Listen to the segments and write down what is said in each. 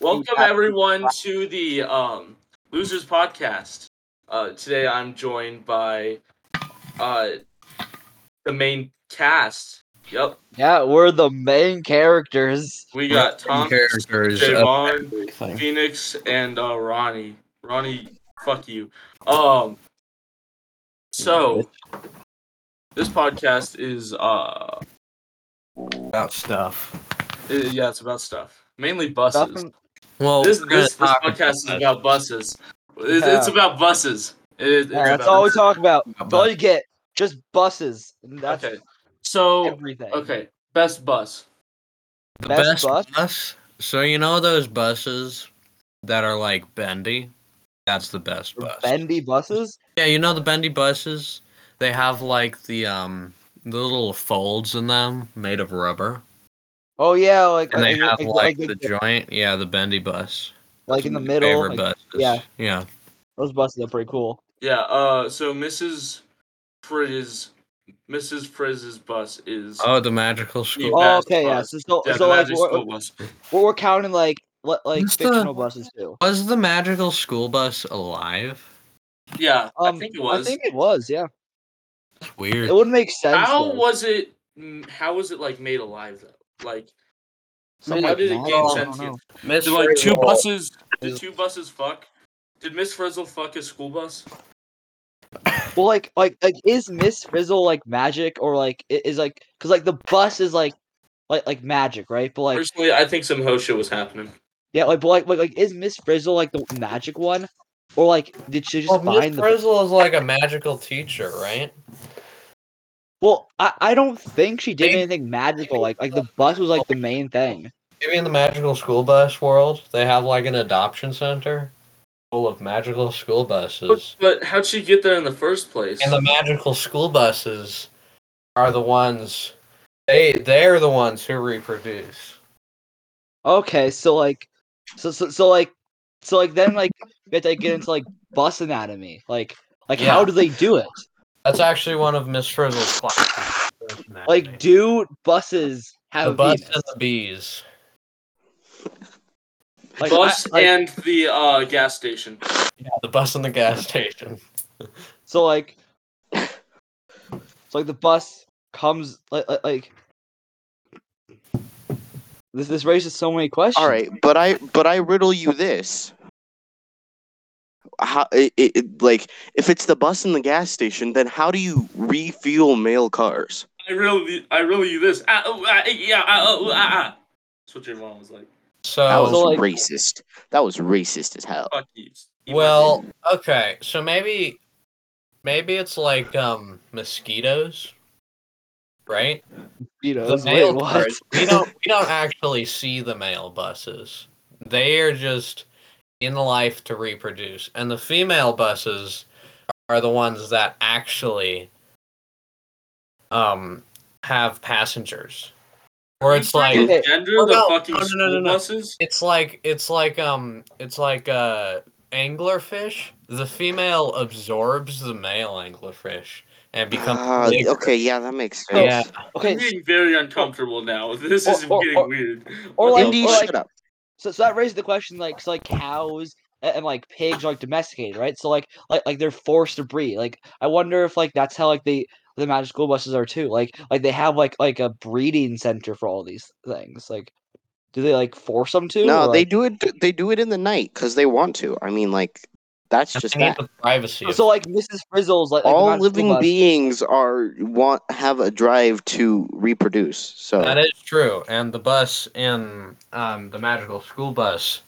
Welcome everyone to the um, Losers Podcast. Uh, today I'm joined by uh, the main cast. Yep, Yeah, we're the main characters. we got Tom, characters. Javon, everything. Phoenix, and uh, Ronnie. Ronnie, fuck you. Um, so this podcast is uh, about stuff. i- yeah, it's about stuff, mainly buses. Nothing- Well, This this, this talk podcast is about buses. It's, it's about buses. It- it's Yeah, that's about all we talk about. About That's all you get. Just buses. And That's Okay. So everything. okay, best bus. the best best, bus? bus. So you know those buses that are like bendy. That's the best bus. Bendy buses. Yeah, you know the bendy buses. They have like the um the little folds in them made of rubber, Oh yeah, like and they like, have like, like like, the joint. Yeah, the bendy bus. like in the middle. Favorite like, buses. yeah. Yeah. those buses are pretty cool. Yeah. Uh. So Mrs. Frizz, Mrs. Frizz's bus is. Oh, the magical school. Bus. Oh, best okay, yeah. bus. So, so, yeah, so the like we're, bus. we're, we're counting like what like What's the- fictional buses too. Was the magical school bus alive? Yeah, Um, I think it was. I think it was. Yeah, It's weird. it wouldn't make sense. how though. was it? mm, How was it like made alive though? Like, Something how like did it gain I don't sentience? Miss Did like two Frizzle- buses? Did two buses fuck? Did Miss Frizzle fuck a school bus? Well, like, like, like, is Miss Frizzle like magic or like i- is like because like the bus is like, like, like magic, right? But like, Personally, I think some ho shit was happening. yeah, like, but like, like, like, is Miss Frizzle like the magic one, or like did she just Well, Miss find the? Frizzle is like a magical teacher, right? Well, I, I don't think she did Maybe- anything magical. Like, like the bus was like the main thing. Maybe in the magical school bus world, they have like an adoption center full of magical school buses. but how'd she get there in the first place? And the magical school buses are the ones they they're the ones who reproduce. Okay, so like, so so so like, so like then like we have to get into like bus anatomy. Like, like how do they do it? That's actually one of Miss Frizzle's classes. Like, do buses have the have bus penis? and the bees. Like, bus I- like- and the uh, gas station. Yeah, the bus and the gas station. So like, so like the bus comes like like, like this this raises so many questions. All right, but I but I riddle you this. How it, it, it- like if it's the bus and the gas station, then how do you refuel mail cars? I really, I really you this. Ah, oh, ah, yeah, ah, oh, ah, ah. That's what your mom was like. So That was So, like- racist. That was racist as hell. Fuck you. Eat Well, okay, so maybe maybe it's like um mosquitoes, right? You know, The wait, mail what? cars, we don't we don't actually see the male buses. They are just in life to reproduce, and the female buses are the ones that actually um have passengers. Or it's like gender Oh, the no, fucking no, no, no, no, no. buses. it's like it's like um it's like uh anglerfish. The female absorbs the male anglerfish and becomes bigger. okay, yeah, that makes sense. Yeah. Okay, I'm getting very uncomfortable now. This Or- is or- getting or- weird. or like- Indy, or like- shut up. So so that raises the question like so like cows and, and like pigs are like domesticated, right? So like like like they're forced to breed. Like I wonder if like that's how like they the magic school buses are too. Like like they have like like a breeding center for all these things. Like do they like force them to? No, or, they like- do it. They do it in the night because they want to. I mean, like that's just that. the privacy. So like Mrs. Frizzle's like, like All magic living beings are want have a drive to reproduce. So That is true, and the bus in um, the magical school bus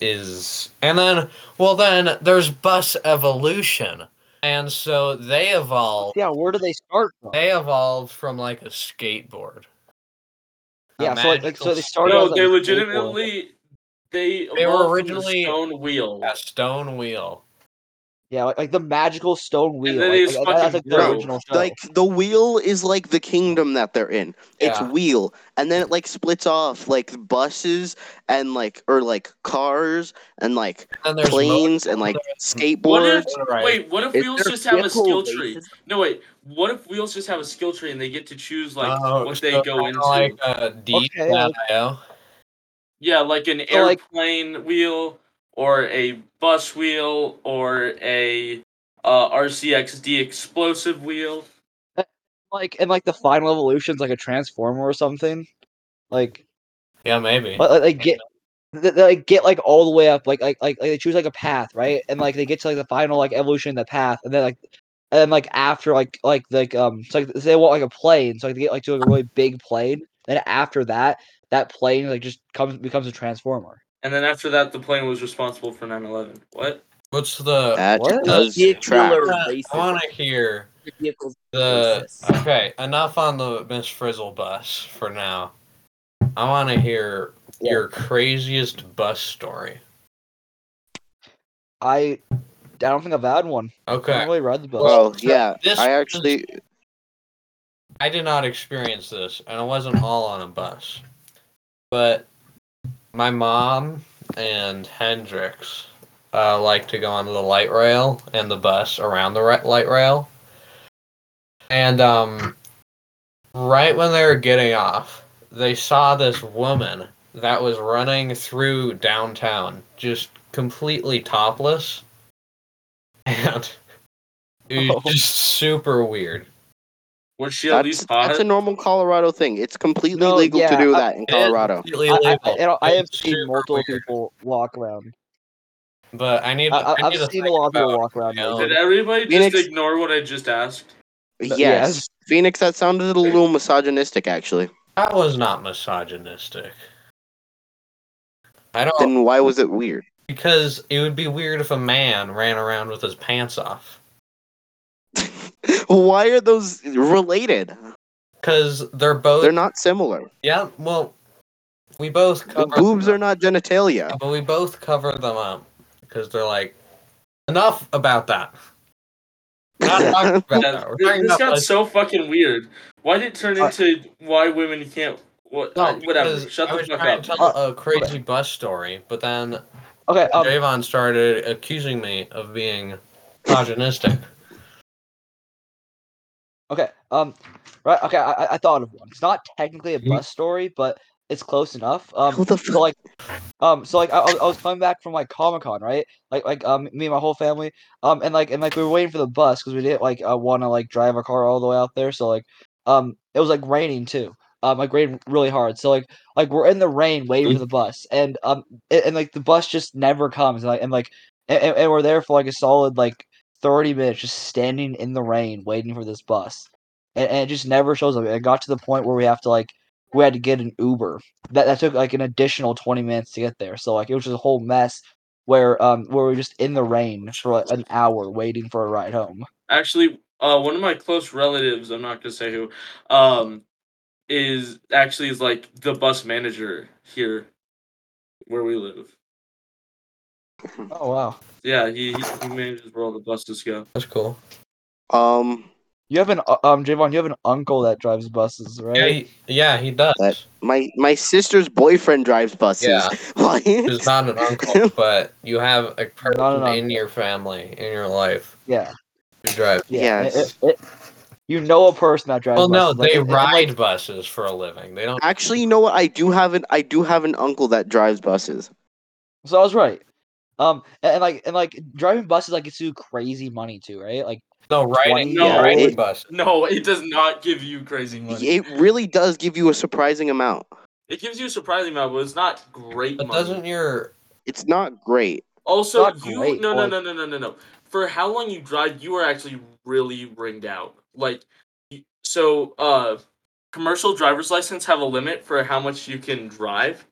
is, and then well, then there's bus evolution, and so they evolve. Yeah, where do they start from? They evolved from like a skateboard. A Yeah, so like, like so they started. No, as, they a skateboard. legitimately they They were evolved the originally- stone wheel. A stone wheel. Yeah, like, like the magical stone wheel. then like, they like, that's like the original show. like the wheel is like the kingdom that they're in. It's Yeah. wheel, and then it like splits off like buses and like or like cars and like And planes and like What if skateboards. Right. wait? What if Is wheels just have a skill vehicle tree? No, wait. What if wheels just have a skill tree and they get to choose like Oh, what so they go into? Like uh, Okay, D.io. Yeah, like an So, like- airplane wheel or a bus wheel or a uh, RCXD explosive wheel. Like and like the final evolution's like a transformer or something. Like Yeah, maybe. like, like they get they, they like get like all the way up like, like like like they choose like a path right and like they get to like the final like evolution in the path and then like and then like after like like like um so like they want like a plane so like they get like to like a really big plane then after that that plane like just comes becomes a transformer And then after that, the plane was responsible for 9 11. What? What's the? That What? does Vehicular track. I want to hear the. Okay, enough on the Miss Frizzle bus for now. I want to hear Yeah. your craziest bus story. i i don't think i've had one Okay, don't really ride the bus Well, yeah, This I was- actually I did not experience this, and it wasn't all on a bus. But my mom and Hendrix uh, like to go on the light rail and the bus around the light rail. And um, right when they were getting off, they saw this woman that was running through downtown, just completely topless. And it was Oh. just super weird. Was she at that's least hot? that's a normal Colorado thing. It's completely No, legal yeah, to do I- that in Colorado. I, I. I, I have seen multiple weird. people walk around. But I need. I, I, I, need I've seen a lot of people walk around. my own- naked. Did everybody just ignore what I just asked? Yes. yes. Phoenix, that sounded a little misogynistic, actually. That was not misogynistic. I don't Then why was it weird? because it would be weird if a man ran around with his pants off. Why are those related? Because they're both. They're not similar. Yeah, well, we both The boobs them are not genitalia. up, But we both cover them up because they're like. Enough about that. Not talking about that. We're talking this about got like, so fucking weird. Why did it turn Uh, into why women can't? What? no, uh, whatever. Shut I the was fuck up. to tell a crazy bus story, but then Okay. Um. Javon started accusing me of being misogynistic. Okay. Um. Right. Okay. I, I- I thought of one. It's not technically a Mhm. bus story, but it's close enough. Um. Who the so like, um. So like, I, I was- coming back from like Comic Con, right? Like, like um, me and my whole family. Um, and like, and like, we were waiting for the bus because we didn't like uh, want to like drive our car all the way out there. So like, um, it was like raining too. Um, like raining really hard. So like, like we're in the rain waiting for the bus, and um, and, and like the bus just never comes. And like, and like, and, and and we're there for like a solid like thirty minutes, just standing in the rain waiting for this bus and, and it just never shows up. It got to the point where we have to like we had to get an Uber. That that took like an additional twenty minutes to get there. So like it was just a whole mess where um where we were just in the rain for like an hour waiting for a ride home. Actually, uh, one of my close relatives, I'm not gonna say who, um, is actually is like the bus manager here, where we live. Oh wow. Yeah, he he, he manages where all the buses go. That's cool. Um, You have an uh, um Javon, you have an uncle that drives buses, right? Yeah, he, yeah, he does. That- my my sister's boyfriend drives buses. Yeah. Why? He's not an uncle, but you have a person in uncle. your family, in your life, yeah. who drives. Yeah. it- it- it- you know a person that drives Well, no, like, they and- and, like, ride buses for a living. They don't. Actually, you know what? I do have an I do have an uncle that drives buses. so I was right. Um and, and like and like driving buses like it's too crazy money too, right? Like No, riding. No, No, riding it- bus. No, it does not give you crazy money. It really does give you a surprising amount. It gives you a surprising amount, but it's not great But money. doesn't your It's not great. Also, not you great, no no like- no no no no no. For how long you drive, you are actually really ringed out. Like, so uh, commercial driver's license have a limit for how much you can drive,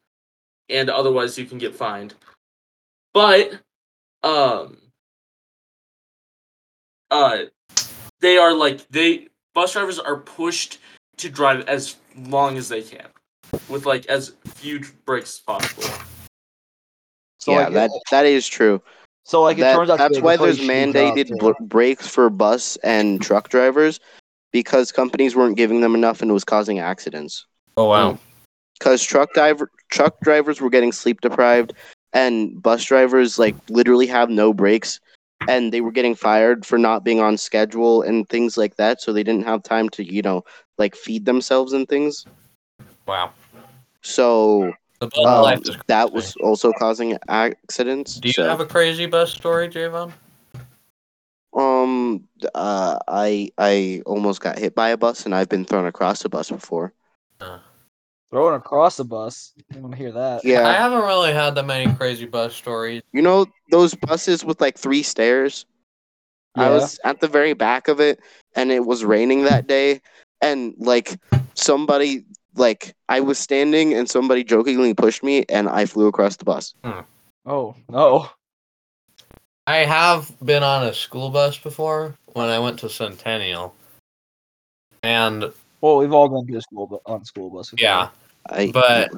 and otherwise you can get fined. But, um, uh, they are like they bus drivers are pushed to drive as long as they can, with like as few breaks as possible. so yeah, like that that is true. so like it That- turns out to that's why there's mandated too. br- brakes for bus and truck drivers because companies weren't giving them enough and it was causing accidents. Oh wow. Because truck driver truck drivers were getting sleep deprived and bus drivers like literally have no brakes and they were getting fired for not being on schedule and things like that so they didn't have time to you know like feed themselves and things Wow. so The Um, life is that was also causing accidents. Do you so, have a crazy bus story, Javon? um, uh, I I almost got hit by a bus, and I've been thrown across a bus before. Throwing across the bus. I want to hear that. Yeah. I haven't really had that many crazy bus stories. you know those buses with like three stairs. I was at the very back of it, and it was raining that day, and like somebody like I was standing, and somebody jokingly pushed me, and I flew across the bus. Hmm. Oh no. I have been on a school bus before when I went to Centennial. And Well, we've all been to school bu- on school bus. before. yeah, I but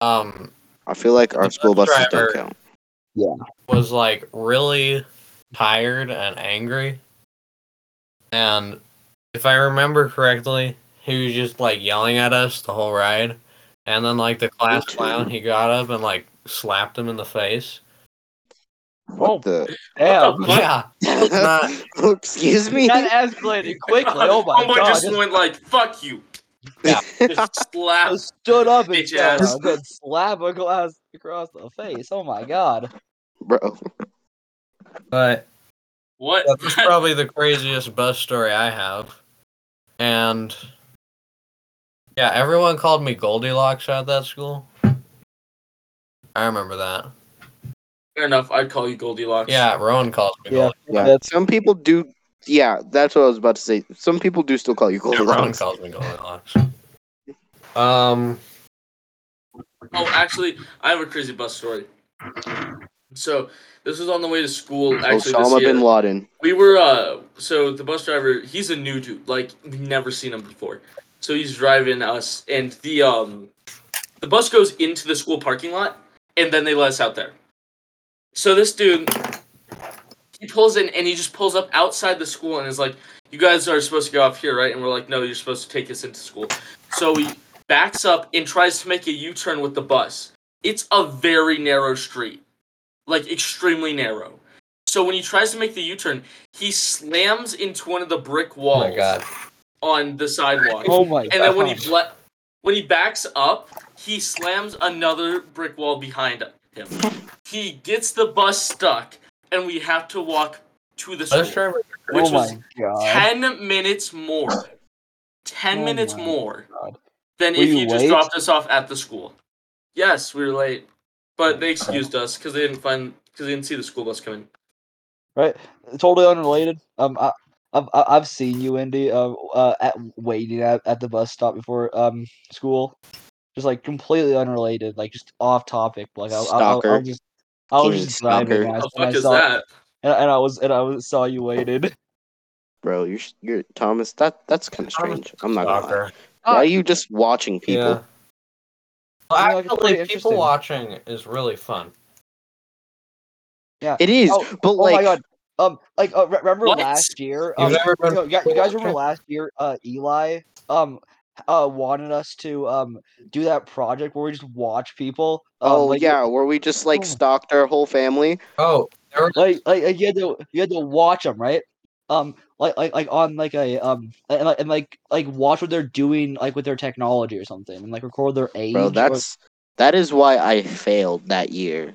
um I feel like our school bus buses don't count. Yeah, was like really tired and angry. And if I remember correctly, he was just like yelling at us the whole ride. And then like the class clown, he got up and like slapped him in the face. What Oh. the? Damn. What? Yeah. not- Oh, Excuse me. That escalated quickly. Oh my Homeboy god. just Just, went like, "Fuck you." Yeah. Just slap. just stood up and Bitch said, ass. a good slap a glass across the face. Oh my god. Bro, But What? that's probably the craziest bus story I have. And yeah, everyone called me Goldilocks at that school. I remember that. Fair enough. I'd call you Goldilocks. Yeah, Rowan calls me Yeah. Goldilocks. yeah. Some people do. Yeah, that's what I was about to say. Some people do still call you Yeah, Rowan Goldilocks. calls me Goldilocks. Um, Oh, actually, I have a crazy bus story. So this was on the way to school. Actually, Osama bin Laden. we were uh so the bus driver he's a new dude like we've never seen him before so he's driving us and the um the bus goes into the school parking lot and then they let us out there so this dude he pulls in and he just pulls up outside the school and is like you guys are supposed to go off here right and we're like no you're supposed to take us into school so he backs up and tries to make a u-turn with the bus it's a very narrow street like extremely narrow so when he tries to make the U-turn, he slams into one of the brick oh walls my god. on the sidewalk. Oh my god. and then when he ble- when he backs up, he slams another brick wall behind him. He gets the bus stuck, and we have to walk to the Bus school. driver. which oh was. Ten minutes more. Ten Oh minutes more God. than Were if you he just dropped us off at the school. Yes, we were late, but they excused us because they didn't find because they didn't see the school bus coming. right? Totally unrelated. Um, I, I've I- I've seen you, Indy, uh, uh, at waiting at, at the bus stop before um school, just like completely unrelated, like just off topic. Like I, I, I, I Stalker. just I was King just driving, stalker. and I, What the and I fuck is saw that? and, and I was and I was, saw you waited. Bro, you're you're Thomas. That that's kind of strange. I'm not gonna lie. Why are you just watching people? Yeah. Well, I mean, like, it's actually, people watching is really fun. Yeah. It is, Oh, but oh like, my god. Um, like uh, remember What? last year? You've Um, you, know, you guys- remember last year? Uh, Eli um uh wanted us to um do that project where we just watch people. Um, oh like, yeah, where we just like Oh. stalked our whole family. Oh, there was like like like, you had to you had to watch them right um like like like on like a um and, like- and like like watch what they're doing like with their technology or something and like record their age Bro, or- that's that is why I failed that year.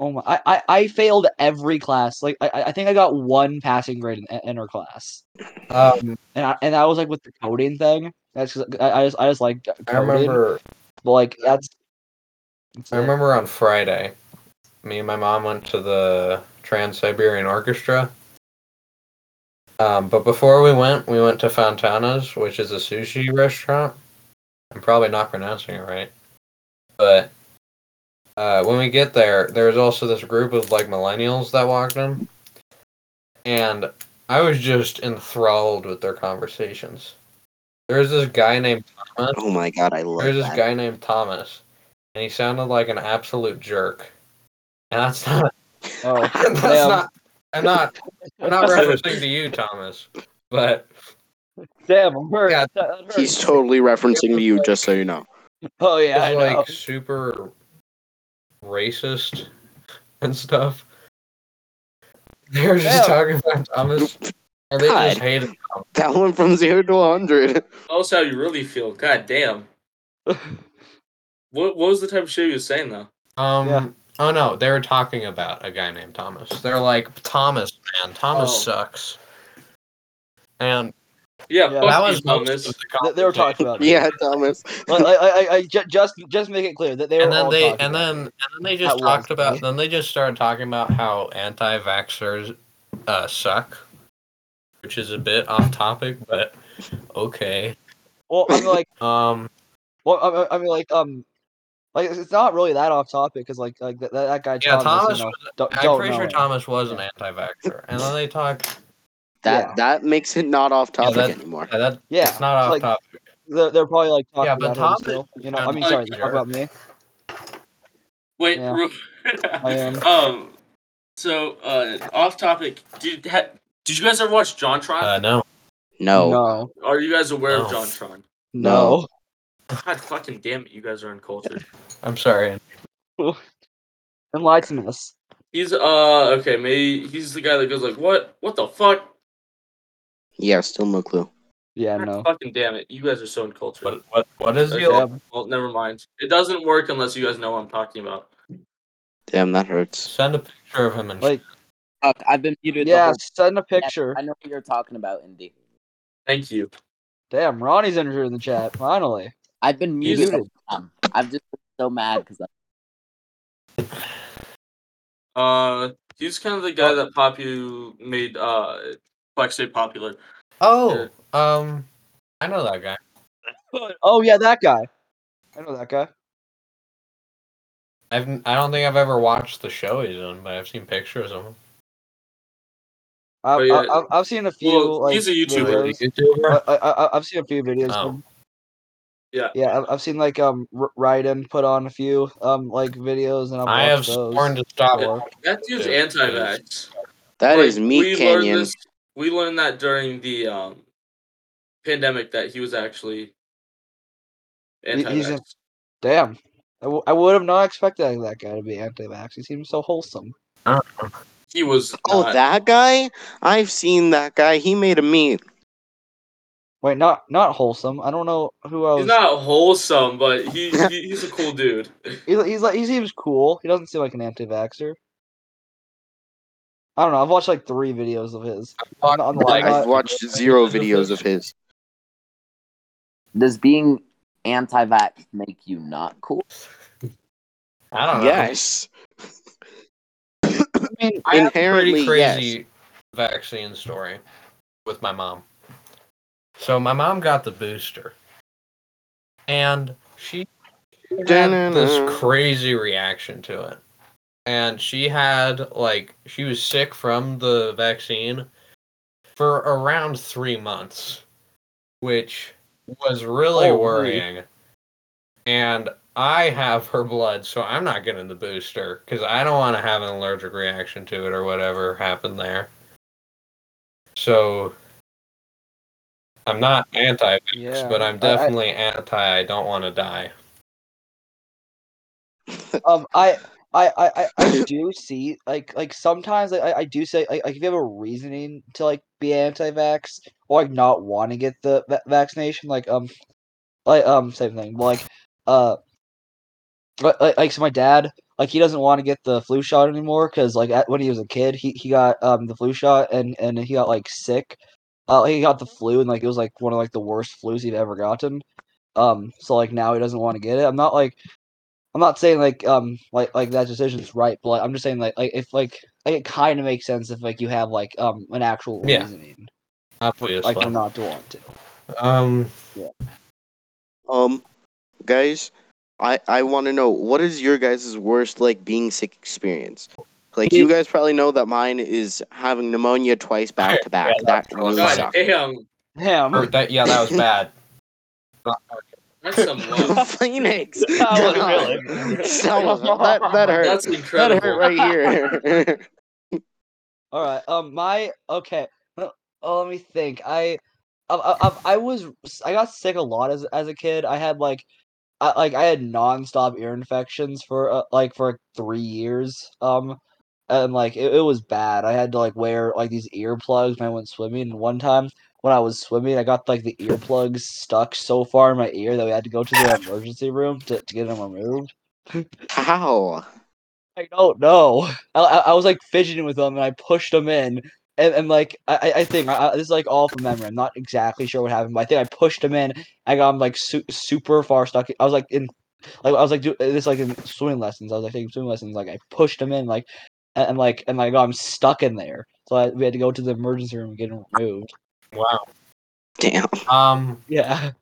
oh my I, I i failed every class like i I- i think i got one passing grade in, in our class um, and I, and that was like with the coding thing that's I, I just i just like I remember but like that's, that's I it. remember on Friday, me and my mom went to the Trans Siberian Orchestra. Um, but before we went, we went to Fontana's, which is a sushi restaurant. I'm probably not pronouncing it right. But uh, when we get there, there's also this group of like millennials that walked in. And I was just enthralled with their conversations. There's this guy named Thomas. Oh my god, I love There's this that. guy named Thomas, and he sounded like an absolute jerk. And that's not. oh that's damn. not. I'm not. I'm not referencing to you, Thomas. But damn i'm hurt Yeah, That- that hurt. He's totally referencing to you, just so you know. oh yeah i it's know like super racist and stuff. They were just Yeah. talking about Thomas, and they just hated him. That one from zero to hundred. Tell us how you really feel. God damn. What what was the type of shit you were saying though? Um. Yeah. Oh no, they were talking about a guy named Thomas. They're like, Thomas, man, Thomas Oh. sucks. And Yeah, Yeah, that you, was Thomas. the They, they were talking about. it. Yeah, Thomas. Like, I, I, I, just, just make it clear that they were And then all they talking and then and then they just talked was about then they just started talking about how anti-vaxxers uh, suck, which is a bit off topic, but okay. Well, I mean, like, Um, well, I, I mean, like, um, like it's not really that off topic because, like, like that, that guy yeah, Thomas, Thomas. you know, was, don't, I'm pretty sure him. Thomas was an anti-vaxxer, and then they talk. That Yeah. that makes it not off topic that- anymore. Yeah, that, Yeah, it's not off like- topic. They're, they're probably like talking Yeah, but about Thomas- him still. You know, I yeah, mean, sorry, they talk about me. Wait, Yeah. I am. um, so uh, off topic. Did ha- did you guys ever watch JonTron? Uh, no. No. No, Are you guys aware of no. JonTron? no. God fucking damn it, you guys are uncultured. I'm sorry. Enlighten us. He's uh okay, maybe he's the guy that goes like, "What? What the fuck?" Yeah, still no clue. Yeah, God no. Fucking damn it, you guys are so uncultured. What what what is Okay. the Well, never mind. It doesn't work unless you guys know what I'm talking about. Damn, that hurts. Send a picture of him and Like- Fuck, I've been muted. the yeah. whole- Send a picture. I know what you're talking about, Indy. Thank you. Damn, Ronnie's entered in the chat. Finally. I've been He's muted. the muted. whole time. I've just been so mad because Uh, he's kind of the guy that Popu made uh Flex Day popular. oh um, I know that guy. Oh yeah, that guy. I know that guy. I've I don't think I've ever watched the show he's in, but I've seen pictures of him. I've, But yeah, I've, I've seen a few. well, like, he's a YouTuber. YouTuber. I, I, I- I've seen a few videos. of Oh. Yeah. Yeah, I've, I've seen like um R- Raiden put on a few um like videos, and I've I have those. sworn to stop it. That dude's Yeah, anti-vax. That Like, is meat we canyon. Learned this, we learned that during the um pandemic that he was actually he's anti-vax. a- Damn, I, w- I would have not expected that guy to be anti-vax. He seems so wholesome. He was. Oh, not- that guy? I've seen that guy. He made a meme. Wait, not not wholesome. I don't know who else. He's not wholesome, but he, he he's a cool dude. He's, he's like he seems cool. He doesn't seem like an anti-vaxer. I don't know. I've watched like three videos of his. I'm not- I'm not- I'm I've watched zero videos of his. does being anti-vax make you not cool? I don't know. Yes. I mean, I have a pretty Inherently, crazy vaccine story with my mom. So my mom got the booster, and she had Da-na-na. this crazy reaction to it. And she had like she was sick from the vaccine for around three months, which was really Holy. worrying. And I have her blood, so I'm not getting the booster because I don't want to have an allergic reaction to it or whatever happened there. So I'm not anti yeah. but I'm I- I- definitely anti I don't want to die. um I I, I, I- do see like like sometimes like, I, I do say like, like if you have a reasoning to like be anti-vax or like not want to get the va- vaccination like um like um same thing but, like uh like, like, like so my dad like he doesn't want to get the flu shot anymore because like at, when he was a kid he, he got um the flu shot and and he got like sick uh he got the flu and like it was like one of like the worst flus he'd ever gotten um so like now he doesn't want to get it i'm not like I'm not saying like um like like that decision's right, but like, I'm just saying like like if like, like it kind of makes sense if like you have like um an actual Yeah. reasoning Obviously. like for not to want to. um, Um, guys, I I want to know what is your guys' worst like being sick experience. Like you guys probably know that mine is having pneumonia twice back to back. Yeah, That really God God sucked. damn, Damn. or that yeah, that was bad. that's some love. Phoenix. That was God. really- That, that, that hurt. That's that hurt right here. All right. Um, my okay. Oh, let me think. I, I, I, I was I got sick a lot as as a kid. I had like, I like I had nonstop ear infections for uh, like for three years. Um, and like it, it was bad. I had to like wear like these earplugs when I went swimming. And one time when I was swimming. I got like the earplugs stuck so far in my ear that we had to go to the emergency room to, to get them removed. How? I don't know. I, I, I was like fidgeting with them and I pushed them in. And, and like I, I- I think I, I- this is like all from memory. I'm not exactly sure what happened, but I think I pushed him in. I got them like su- super far stuck. I was like in, like I was like do this like in swimming lessons. I was like taking swimming lessons. Like I pushed him in, like and, and like and like I got them stuck in there. So I, we had to go to the emergency room and get them removed. Wow. Damn. Um. Yeah.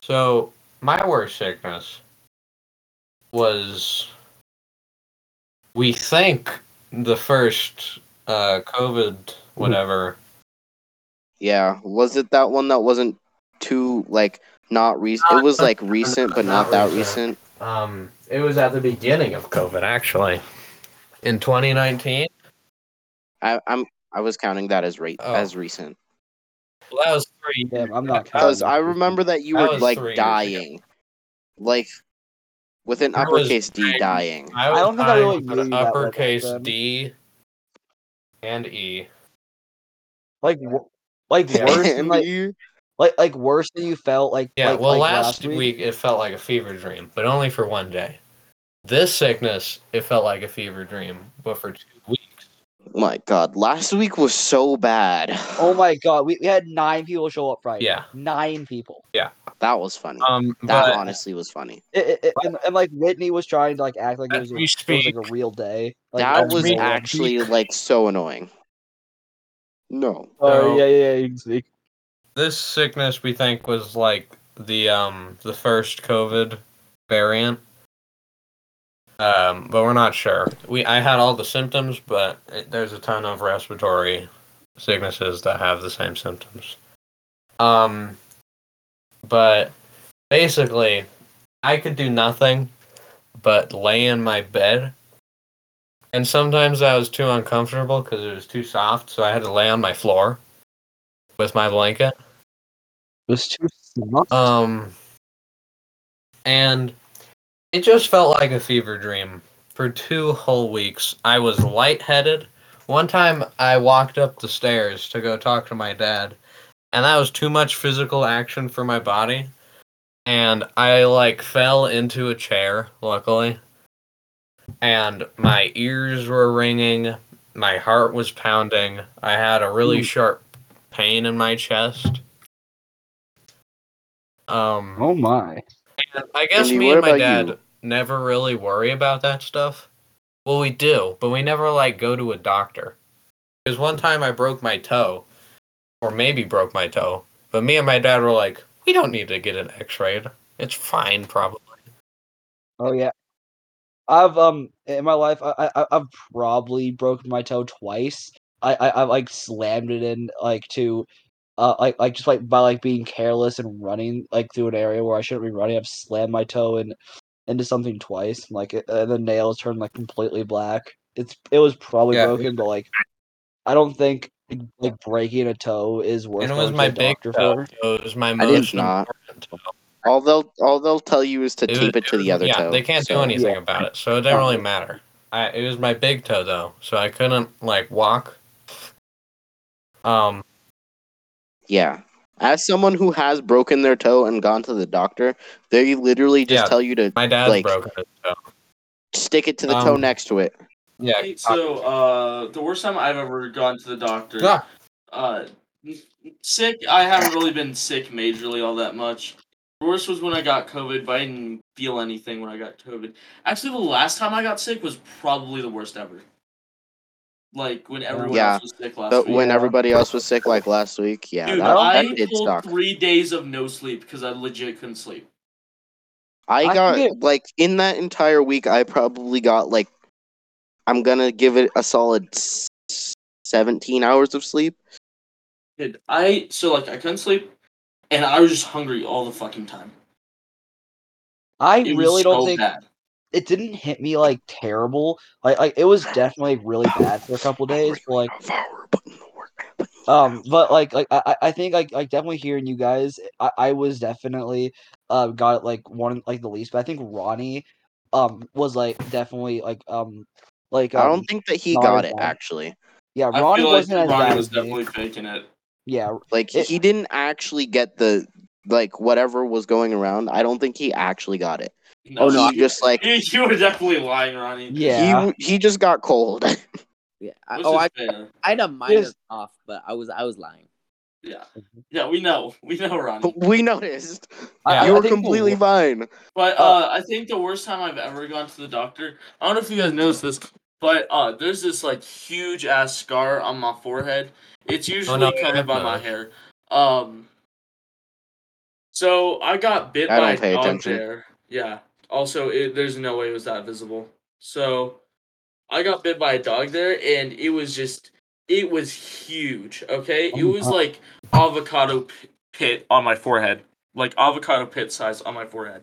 So my worst sickness was, we think, the first uh COVID whatever. Yeah. Was it that one that wasn't too like not recent? It was like recent, but not Not that recent. recent. Um, it was at the beginning of COVID actually, in 2019. I, I'm I was counting that as rate Oh. as recent Well, that was three. Yeah, I'm not because I remember that you That were like three ago. dying, like with an I uppercase D dying. dying. I, don't think I really knew an that well back uppercase then. D and E. like like Yeah. worse than like you- like like worse than you felt like Yeah, like, well, like last, week? it felt like a fever dream, but only for one day. This sickness, it felt like a fever dream, but for two weeks. My God, last week was so bad. Oh my god, we, we had nine people show up Friday. Yeah. Nine people. Yeah, that was funny. Um, that but honestly was funny. It, it, it- and, and like Whitney was trying to like act like it was, a, it was like a real day. Like, that was we- actually like so annoying. No. Oh So- yeah, yeah, yeah, you can speak. this sickness we think was like the um the first COVID variant. Um, but we're not sure. We I had all the symptoms, but it, there's a ton of respiratory sicknesses that have the same symptoms. Um, but basically, I could do nothing but lay in my bed. And sometimes I was too uncomfortable because it was too soft, so I had to lay on my floor with my blanket. It was too soft. Um, and it just felt like a fever dream for two whole weeks. I was lightheaded. One time I walked up the stairs to go talk to my dad, and that was too much physical action for my body. And I like fell into a chair, luckily. And my ears were ringing, my heart was pounding. I had a really sharp pain in my chest. Um, oh my. I guess me and my dad you? never really worry about that stuff. Well, we do, but we never like go to a doctor. Because one time I broke my toe, or maybe broke my toe, but me and my dad were like, we don't need to get an X-ray. It's fine, probably. Oh yeah. I've um in my life I, I I've probably broken my toe twice. I, I I've like slammed it in like to uh like like just like by like being careless and running like through an area where I shouldn't be running. I've slammed my toe in into something twice. Like it, and the nails turned like completely black. It's it was probably Yeah. broken, but like I don't think like breaking a toe is worth and it was my big toe. for. It was my did most not. important toe. All they'll all they'll tell you is to It was- tape it to was- the other yeah, toe. they can't do anything Yeah. about it, so it doesn't really matter. I, it was my big toe though, so I couldn't like walk. Um, Yeah. As someone who has broken their toe and gone to the doctor, they literally just Yeah. tell you to my dad's Like- broken his toe. stick it to the toe Um, next to it. Yeah. Hey, so uh, the worst time I've ever gone to the doctor. Ah, Uh, sick. I haven't really been sick majorly all that much. The worst was when I got COVID, but I didn't feel anything when I got COVID. Actually, the last time I got sick was probably the worst ever. Like when everyone Yeah, else was sick last But week. when everybody else was sick, like last week, yeah, Dude, that, I that did pulled suck. three days of no sleep because I legit couldn't sleep. I I got think like in that entire week, I probably got like, I'm gonna give it a solid s- 17 hours of sleep. Dude, I so like I couldn't sleep, and I was just hungry all the fucking time. I It was really don't so think bad. It didn't hit me like terrible. Like like it was definitely really bad for a couple days. But like um, but like like I I- I think like like definitely hearing you guys, I, I was definitely uh got like one like the least. But I think Ronnie um was like definitely like um like I um don't think that he got it bad. actually. yeah I Ronnie feel like wasn't as Ronnie bad was as me. definitely faking it. yeah, Like It- he didn't actually get the like whatever was going around. I don't think he actually got it. Oh, no, he just like you, you were definitely lying, Ronnie. yeah. he he just got cold. Yeah. I, Which oh, is I, fair. I had a minor Yes. off, but I was I was lying. Yeah, yeah, we know, we know, Ronnie. we noticed. I- Yeah. I you were think the completely fine. But Oh. uh, I think the worst time I've ever gone to the doctor. I don't know if you guys noticed this, but uh, there's this like huge ass scar on my forehead. It's usually no, covered I've by my hair. Um. So I got bit I by don't pay a dog attention. there. Yeah. Also, it, there's no way it was that visible. So I got bit by a dog there, and it was just, it was huge. Okay, it Oh, was like avocado p- pit on my forehead, like avocado pit size on my forehead,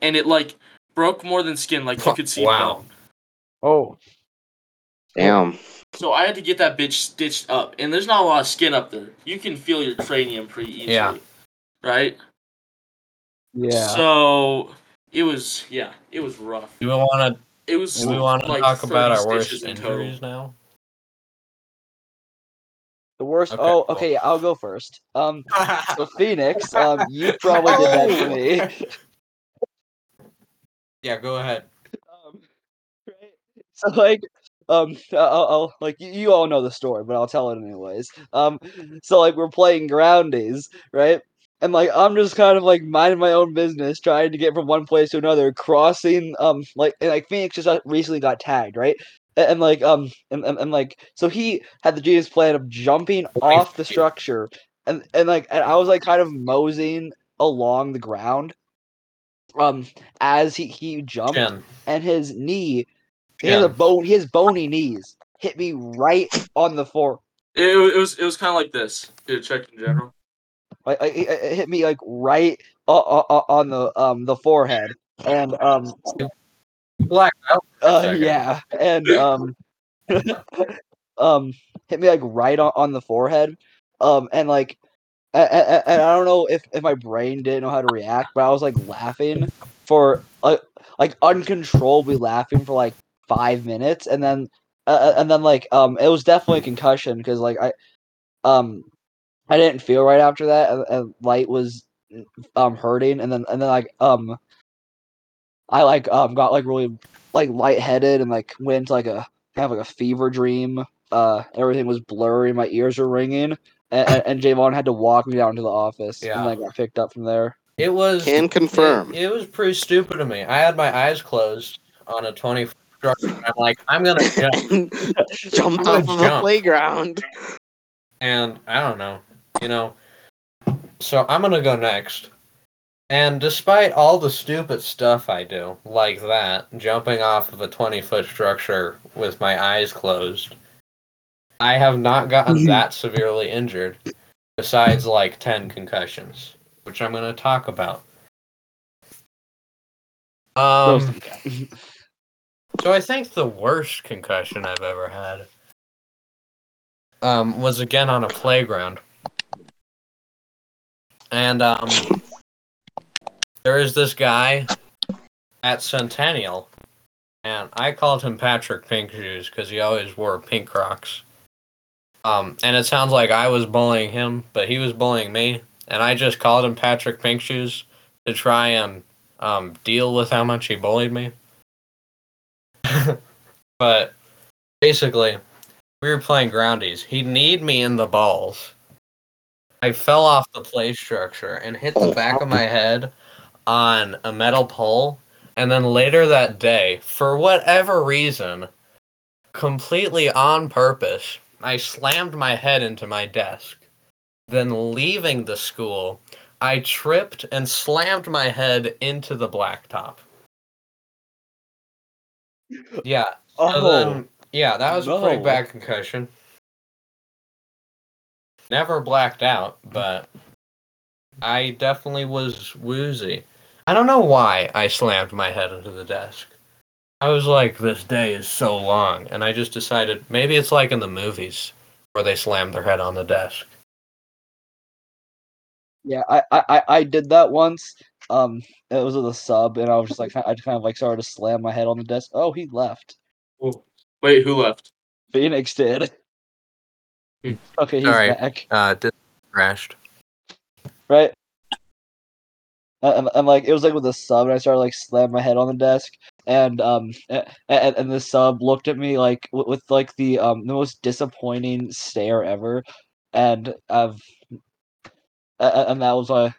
and it like broke more than skin. Like you could see Wow. bone. Oh, Damn. So I had to get that bitch stitched up, and there's not a lot of skin up there. You can feel your cranium pretty easily. Yeah. Right. yeah. So it was, yeah, it was rough. Do we want to? It was. Do we want to like talk about our worst stitches in total. now? the worst. Okay, oh, cool. okay. I'll go first. Um, so Phoenix, um, you probably did that to me. yeah, go ahead. Um, right? So like, um, I'll, I'll like you, you all know the story, but I'll tell it anyways. Um, so like we're playing groundies, right? And like I'm just kind of like minding my own business, trying to get from one place to another, crossing um like and, like Phoenix just recently got tagged, right? And, and like um and, and, and like so he had the genius plan of jumping off the structure, and and like and I was like kind of moseying along the ground, um as he he jumped Jen. and his knee he has a bone has bony knees hit me right on the floor It, it was. It was kind of like this. Dude, check in general. Like it, it it hit me like right on the um the forehead. And um Black out. uh, yeah. And um um hit me like right on, on the forehead. Um and like a- a- a- and I don't know if, if my brain didn't know how to react, but I was like laughing for like like uncontrollably laughing for like five minutes, and then uh, and then like um it was definitely a concussion because like I um I didn't feel right after that, and, and light was um hurting, and then and then like um I like um got like really like lightheaded and like went into like a kind of like a fever dream. Uh, everything was blurry, my ears were ringing, and, and, and Javon had to walk me down to the office, Yeah. and I got picked up from there. It was. Can confirm. It, it was pretty stupid of me. I had my eyes closed on a twenty foot structure. and I'm like, I'm gonna jump, Jumped I'm off gonna of a jump. playground. and I don't know, you know. So I'm gonna go next. And despite all the stupid stuff I do, like that, jumping off of a 20 foot structure with my eyes closed, I have not gotten that severely injured, besides like 10 concussions, which I'm going to talk about. Um, to the guy. so I think the worst concussion I've ever had um, was again on a playground. And um, there is this guy at Centennial, and I called him Patrick Pink Shoes because he always wore pink Crocs. Um, and it sounds like I was bullying him, but he was bullying me, and I just called him Patrick Pink Shoes to try and um, deal with how much he bullied me. but basically, we were playing groundies. He kneed me in the balls. I fell off the play structure and hit the oh, back of my head on a metal pole. And then later that day, for whatever reason, completely on purpose, I slammed my head into my desk. Then, leaving the school, I tripped and slammed my head into the blacktop. Yeah. So Oh, then, yeah, that was a pretty no. bad concussion. Never blacked out, but I definitely was woozy. I don't know why I slammed my head into the desk. I was like, this day is so long, and I just decided maybe it's like in the movies where they slam their head on the desk. yeah, I, I, I- I did that once. Um, it was with a sub, and I was just like, I just kind of like started to slam my head on the desk. Oh, he left. Wait, who left? Phoenix did. Hmm. Okay, he's Alright. back. Uh, crashed. right? And, and, and, like it was like with the sub, and I started like slamming my head on the desk, and um, and, and, and the sub looked at me like with, with like the um the most disappointing stare ever, and I've a- a- and that was a,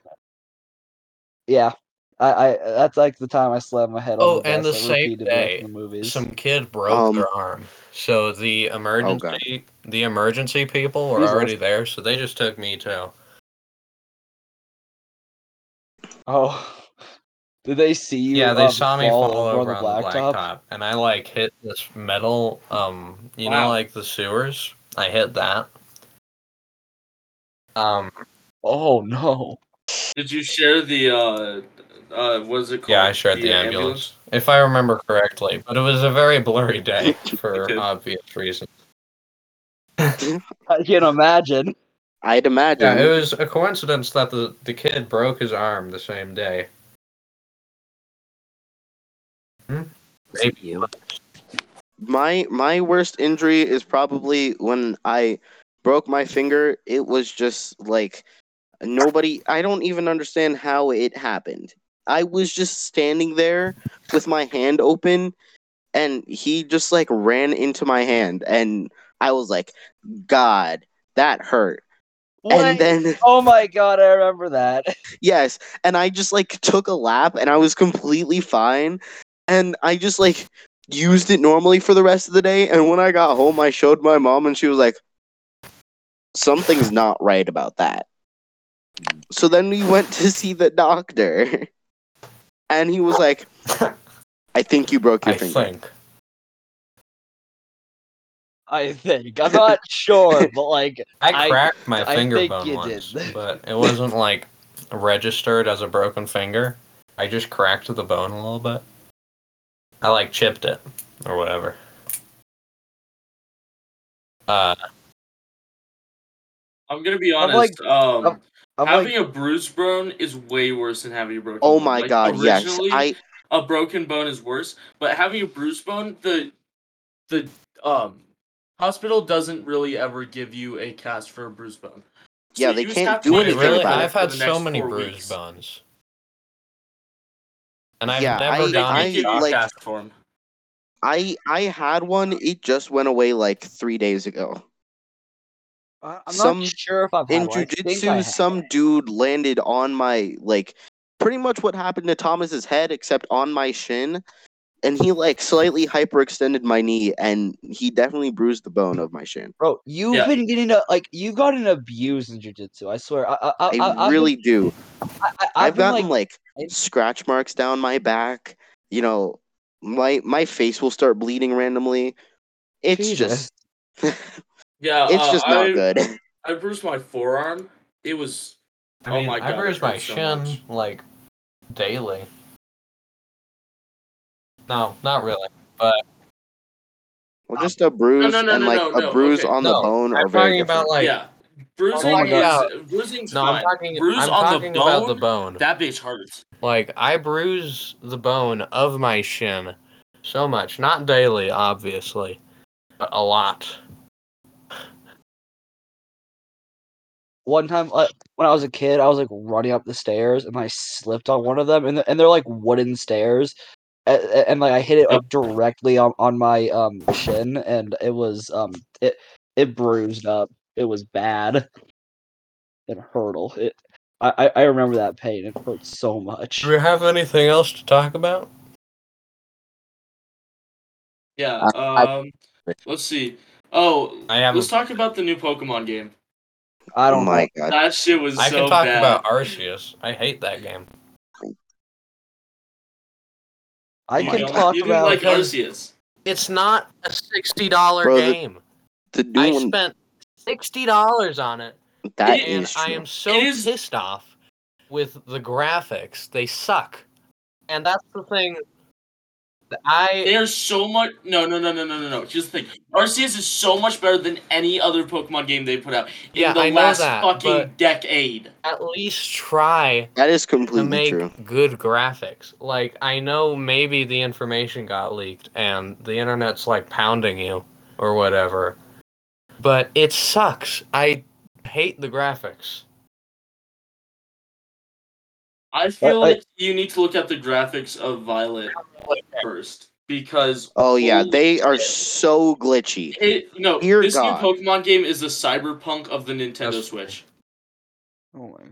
yeah, I, I that's like the time I slammed my head on Oh, the and the like, same day, the. Some kid broke Um, their arm. So the emergency the emergency people were Jesus. already there, so they just took me too. Oh, did they see you? Yeah, they um, saw me fall fall over over on on the the blacktop? blacktop, and I like hit this metal, um, you know, like the sewers. I hit that. Um, Oh no! Did you share the uh uh what is it called? yeah, I shared the, ambulance, if I remember correctly, but it was a very blurry day for obvious reasons. I can imagine. I'd imagine. Yeah, it was a coincidence that the the kid broke his arm the same day. Hmm? Maybe. You. my my worst injury is probably when I broke my finger. It was just like nobody. I don't even understand how it happened. I was just standing there with my hand open, and he just like ran into my hand, and I was like, "God, that hurt." What? And then oh my god, I remember that. Yes, and I just like took a lap and I was completely fine. And I just like used it normally for the rest of the day. And when I got home, I showed my mom and she was like, something's not right about that. So then we went to see the doctor. And he was like, I think you broke your I finger. think. I think I'm not sure, but like I I- cracked my I finger think bone you once, did. but it wasn't like registered as a broken finger. I just cracked the bone a little bit. I like chipped it or whatever. Uh, I'm gonna be I'm honest. like- um, I'm- I'm having like, a bruised bone is way worse than having a broken. Oh bone. my Like, god, yes. originally, I a broken bone is worse, but having a bruised bone, the the um hospital doesn't really ever give you a cast for a bruised bone. Yeah, they can't do wait anything really, about it I've had so many bruised weeks. bones, and I've Yeah, never I- They gone. can't I, give you a like- cast for 'em. I I had one, it just went away like three days ago. I- I'm some- not sure if I've had in one. I I jujitsu, have. some dude landed on my like pretty much what happened to Thomas's head, except on my shin, and he like slightly hyperextended my knee, and he definitely bruised the bone of my shin. Bro, you've Yeah. been getting a, like you've gotten abused in jujitsu. I swear. I I, I, I I I've really do. Been, I, I, I've, I've gotten like, like, scratch marks down my back. You know, my my face will start bleeding randomly. It's Jesus. just Yeah, it's uh, just not I, good. I bruised my forearm. It was I Oh my God, it bruise my so shin much. like daily. No, not really. But Well, just a bruise no, no, and like no, a no, bruise okay. on the No, bone are I'm very talking about different. like yeah. Bruising talking is bruising's no, fine. I'm talking. Bruise I'm on the talking about the bone? bone. That bitch hurts. Like I bruise the bone of my shin so much, not daily, obviously, but a lot. One time uh, when I was a kid, I was like running up the stairs and I slipped on one of them, and, and they're like wooden stairs, and, and like I hit it like directly on, on my um shin, and it was um it it bruised up. It was bad. It hurtled. It. I, I- I remember that pain. It hurt so much. Do we have anything else to talk about? Yeah. I- Um. let's see. Oh, I haven't- let's talk about the new Pokemon game. I Oh don't my know. god. That shit was I so can talk bad. about Arceus. I hate that game. I You can don't- talk you about. like because- Arceus. It's not a sixty dollar Bro, the- game. The I spent sixty dollars on it, that it- and is I am so It is- pissed off with the graphics. They suck, and that's the thing. That I They are so much. No, no, no, no, no, no, no. Here's the thing. Arceus is so much better than any other Pokemon game they put out in Yeah, the I know last that, fucking decade. at least try That is to completely make true. good graphics. Like I know maybe the information got leaked and the internet's like pounding you or whatever. But it sucks. I hate the graphics. I feel I- like you need to look at the graphics of Violet first because Oh yeah, they are so glitchy. It, no, Dear this God. new Pokemon game is the cyberpunk of the Nintendo Yes. Switch. Oh my.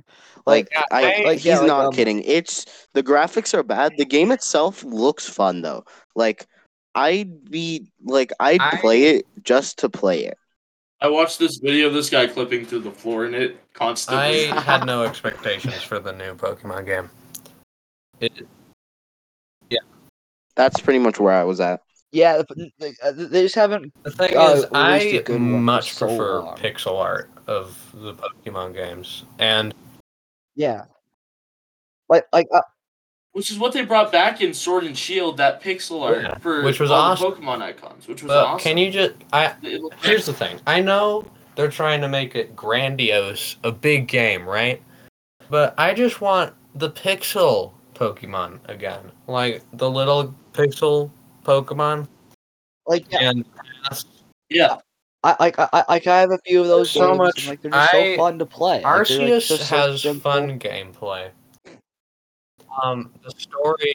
Like, Yeah, I, I- Like, he's yeah, like, not um, kidding. It's the graphics are bad. The game itself looks fun though. Like I'd be like I'd I- play it just to play it. I watched this video of this guy clipping through the floor in it constantly. I had no expectations for the new Pokemon game. It, yeah, That's pretty much where I was at. Yeah, but they, uh, they just haven't. the thing Uh, is, released a I good one for much so prefer long. pixel art of the Pokemon games, and Yeah. Like like uh, which is what they brought back in Sword and Shield, that pixel art Yeah, for which was all awesome. the Pokemon icons, which was but awesome. can you just? I here's the thing. I know they're trying to make it grandiose, a big game, right? But I just want the pixel Pokemon again, like the little pixel Pokemon, like yeah. and yeah, I like I, I like I have a few of those So games, much- and, like they're just I- so fun to play. Like, like, Arceus so has simple. fun gameplay. Um, the story.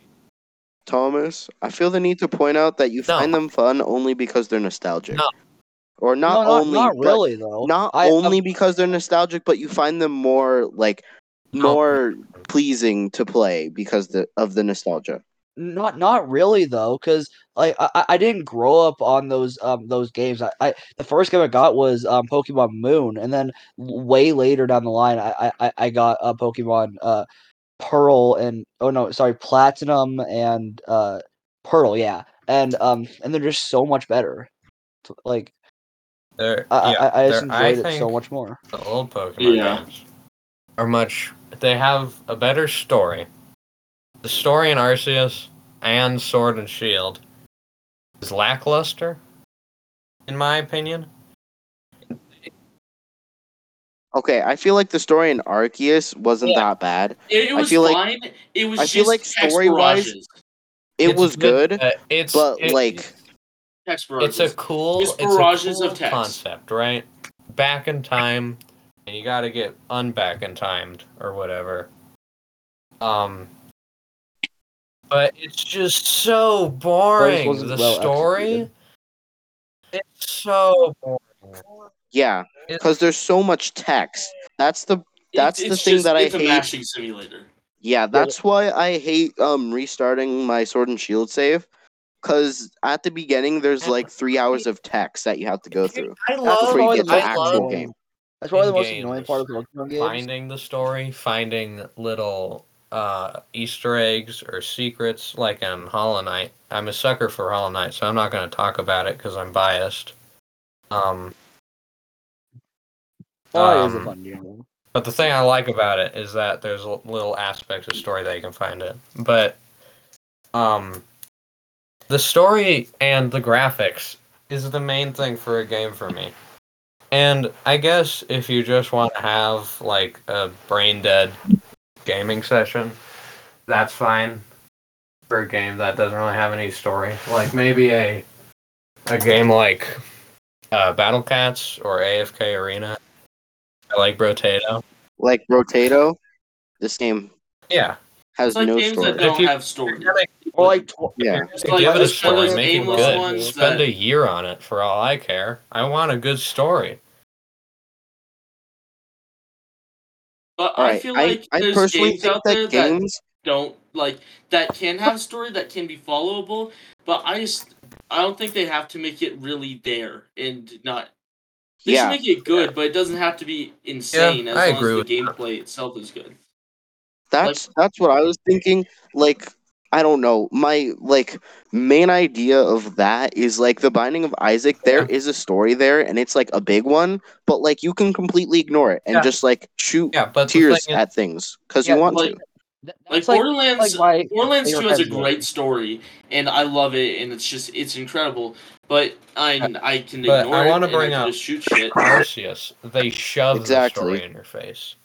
Thomas, I feel the need to point out that you No. find them fun only because they're nostalgic. No. Or not no, not, only not but- really though. not I, um, only because they're nostalgic, but you find them more like No. more pleasing to play because the, of the nostalgia. Not not really though, because like I, I- I didn't grow up on those um those games. I, I the first game I got was um Pokemon Moon, and then way later down the line I I, I got uh, Pokemon uh Pearl and oh no sorry Platinum and uh Pearl yeah and um and they're just so much better. Like They're, I yeah, I, I just they're- I enjoyed it so much more. The old Pokemon Yeah. games are much. They have a better story. The story in Arceus and Sword and Shield is lackluster, in my opinion. Okay, I feel like the story in Arceus wasn't Yeah. that bad. it, it I was feel like- fine. it was I feel just like text story-wise. It It's was good, uh, it's but it- like Text it's a cool, It's it's a barrages cool of text. concept, right? Back in time, and you got to get unback in timed or whatever. Um, but it's just so boring. The well story, executed. it's so boring. Yeah, because there's so much text. That's the that's It's- the thing just- that I it's a hate. mashing simulator. Yeah, that's why I hate um restarting my Sword and Shield save. Cause at the beginning there's like three hours of text that you have to go through. I That's love, before you probably get the to most actual love annoying- game. That's probably the in most annoying part of Pokemon games. finding the story, finding little uh, Easter eggs or secrets, like in Hollow Knight. I'm a sucker for Hollow Knight, so I'm not going to talk about it because I'm biased. Um, Oh, it is a um, fun game. but the thing I like about it is that there's little aspects of story that you can find it. But um, the story and the graphics is the main thing for a game for me. And I guess if you just want to have like a brain dead gaming session, that's fine for a game that doesn't really have any story. Like maybe a a game like uh, Battle Cats or AFK Arena. I like Brotato. Like Brotato, this game Yeah. has It's like no games story. that don't you- have stories. Or like tw- Yeah. It's If like you give it a just one of story, those make it good. ones Spend that- a year on it for all I care. I want a good story. But All I right, feel like I there's personally games think out there that that games don't like that can have a story that can be followable, but I just I don't think they have to make it really there and not. They Yeah. should make it good, but it doesn't have to be insane as I long agree as with the that. gameplay itself is good. That's that's what I was thinking. Like I don't know. My like main idea of that is like the Binding of Isaac. There is a story there, and it's like a big one, but like you can completely ignore it and Yeah. just like shoot Yeah, but tears thing is, at things because Yeah, you want like- to. Th- Like like, Borderlands, like my Borderlands favorite Two has a kind of great story, and I love it, and it's just it's incredible. But I I can But ignore I it. wanna bring up just shoot shit. Arceus, they shove Exactly. the story in your face.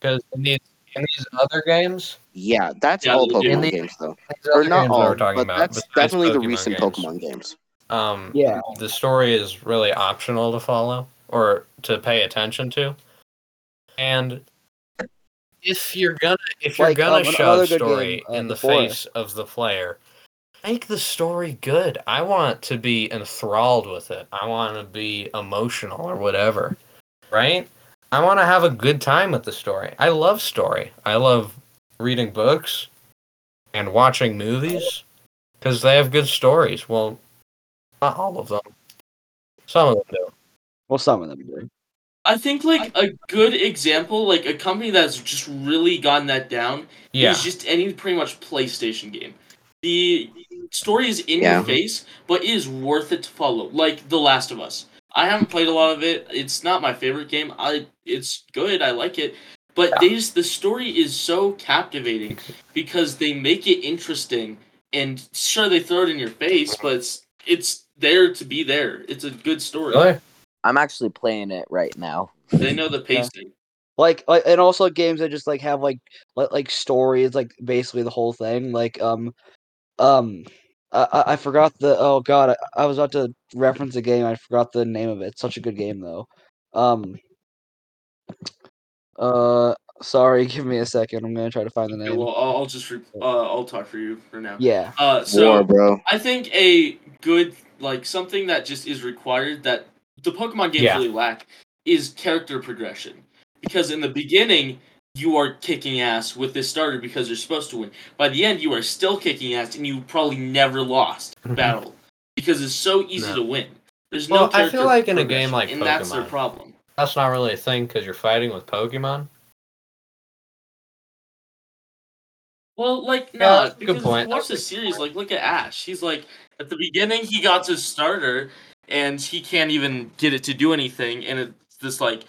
Because in these, in these other games, Yeah, that's Yeah, all. Pokemon In the- games though, these or not games all, we're but about, that's besides definitely the recent games, Pokemon games. Um, Yeah. the story is really optional to follow or to pay attention to, and if you're gonna if you're Like, gonna um, a story game, uh, in The the face of the player, make the story good. I want to be enthralled with it. I want to be emotional or whatever, right? I want to have a good time with the story. I love story. I love reading books and watching movies because they have good stories. Well, not all of them. Some of them do. Well, some of them do. I think like a good example, like a company that's just really gotten that down, Yeah. is just any pretty much PlayStation game. The story is in Yeah. your face, but it is worth it to follow. Like The Last of Us. I haven't played a lot of it. It's not my favorite game. I it's good. I like it. But they just the story is so captivating because they make it interesting and sure they throw it in your face, but it's it's there to be there. It's a good story. Really? I'm actually playing it right now. They know the pacing. Like, like, and also games that just like have like, like, like stories, like basically the whole thing. Like, um, um, I, I- I forgot the. Oh God, I, I was about to reference a game. I forgot the name of it. It's such a good game though. Um. Uh, sorry. Give me a second. I'm gonna try to find the Okay, name. well, I'll, I'll just re- uh, I'll talk for you for now. Yeah. Uh, so War, bro. I think a good like something that just is required that the Pokemon games Yeah. really lack is character progression. Because in the beginning you are kicking ass with this starter because you're supposed to win. By the end you are still kicking ass and you probably never lost a battle because it's so easy No. to win. There's Well, no I feel like in a game like and that's their problem. That's not really a thing because you're fighting with Pokemon. Well, like no, that's a good because point. watch the series. Like, look at Ash. He's like at the beginning, he got his starter, and he can't even get it to do anything, and it's this like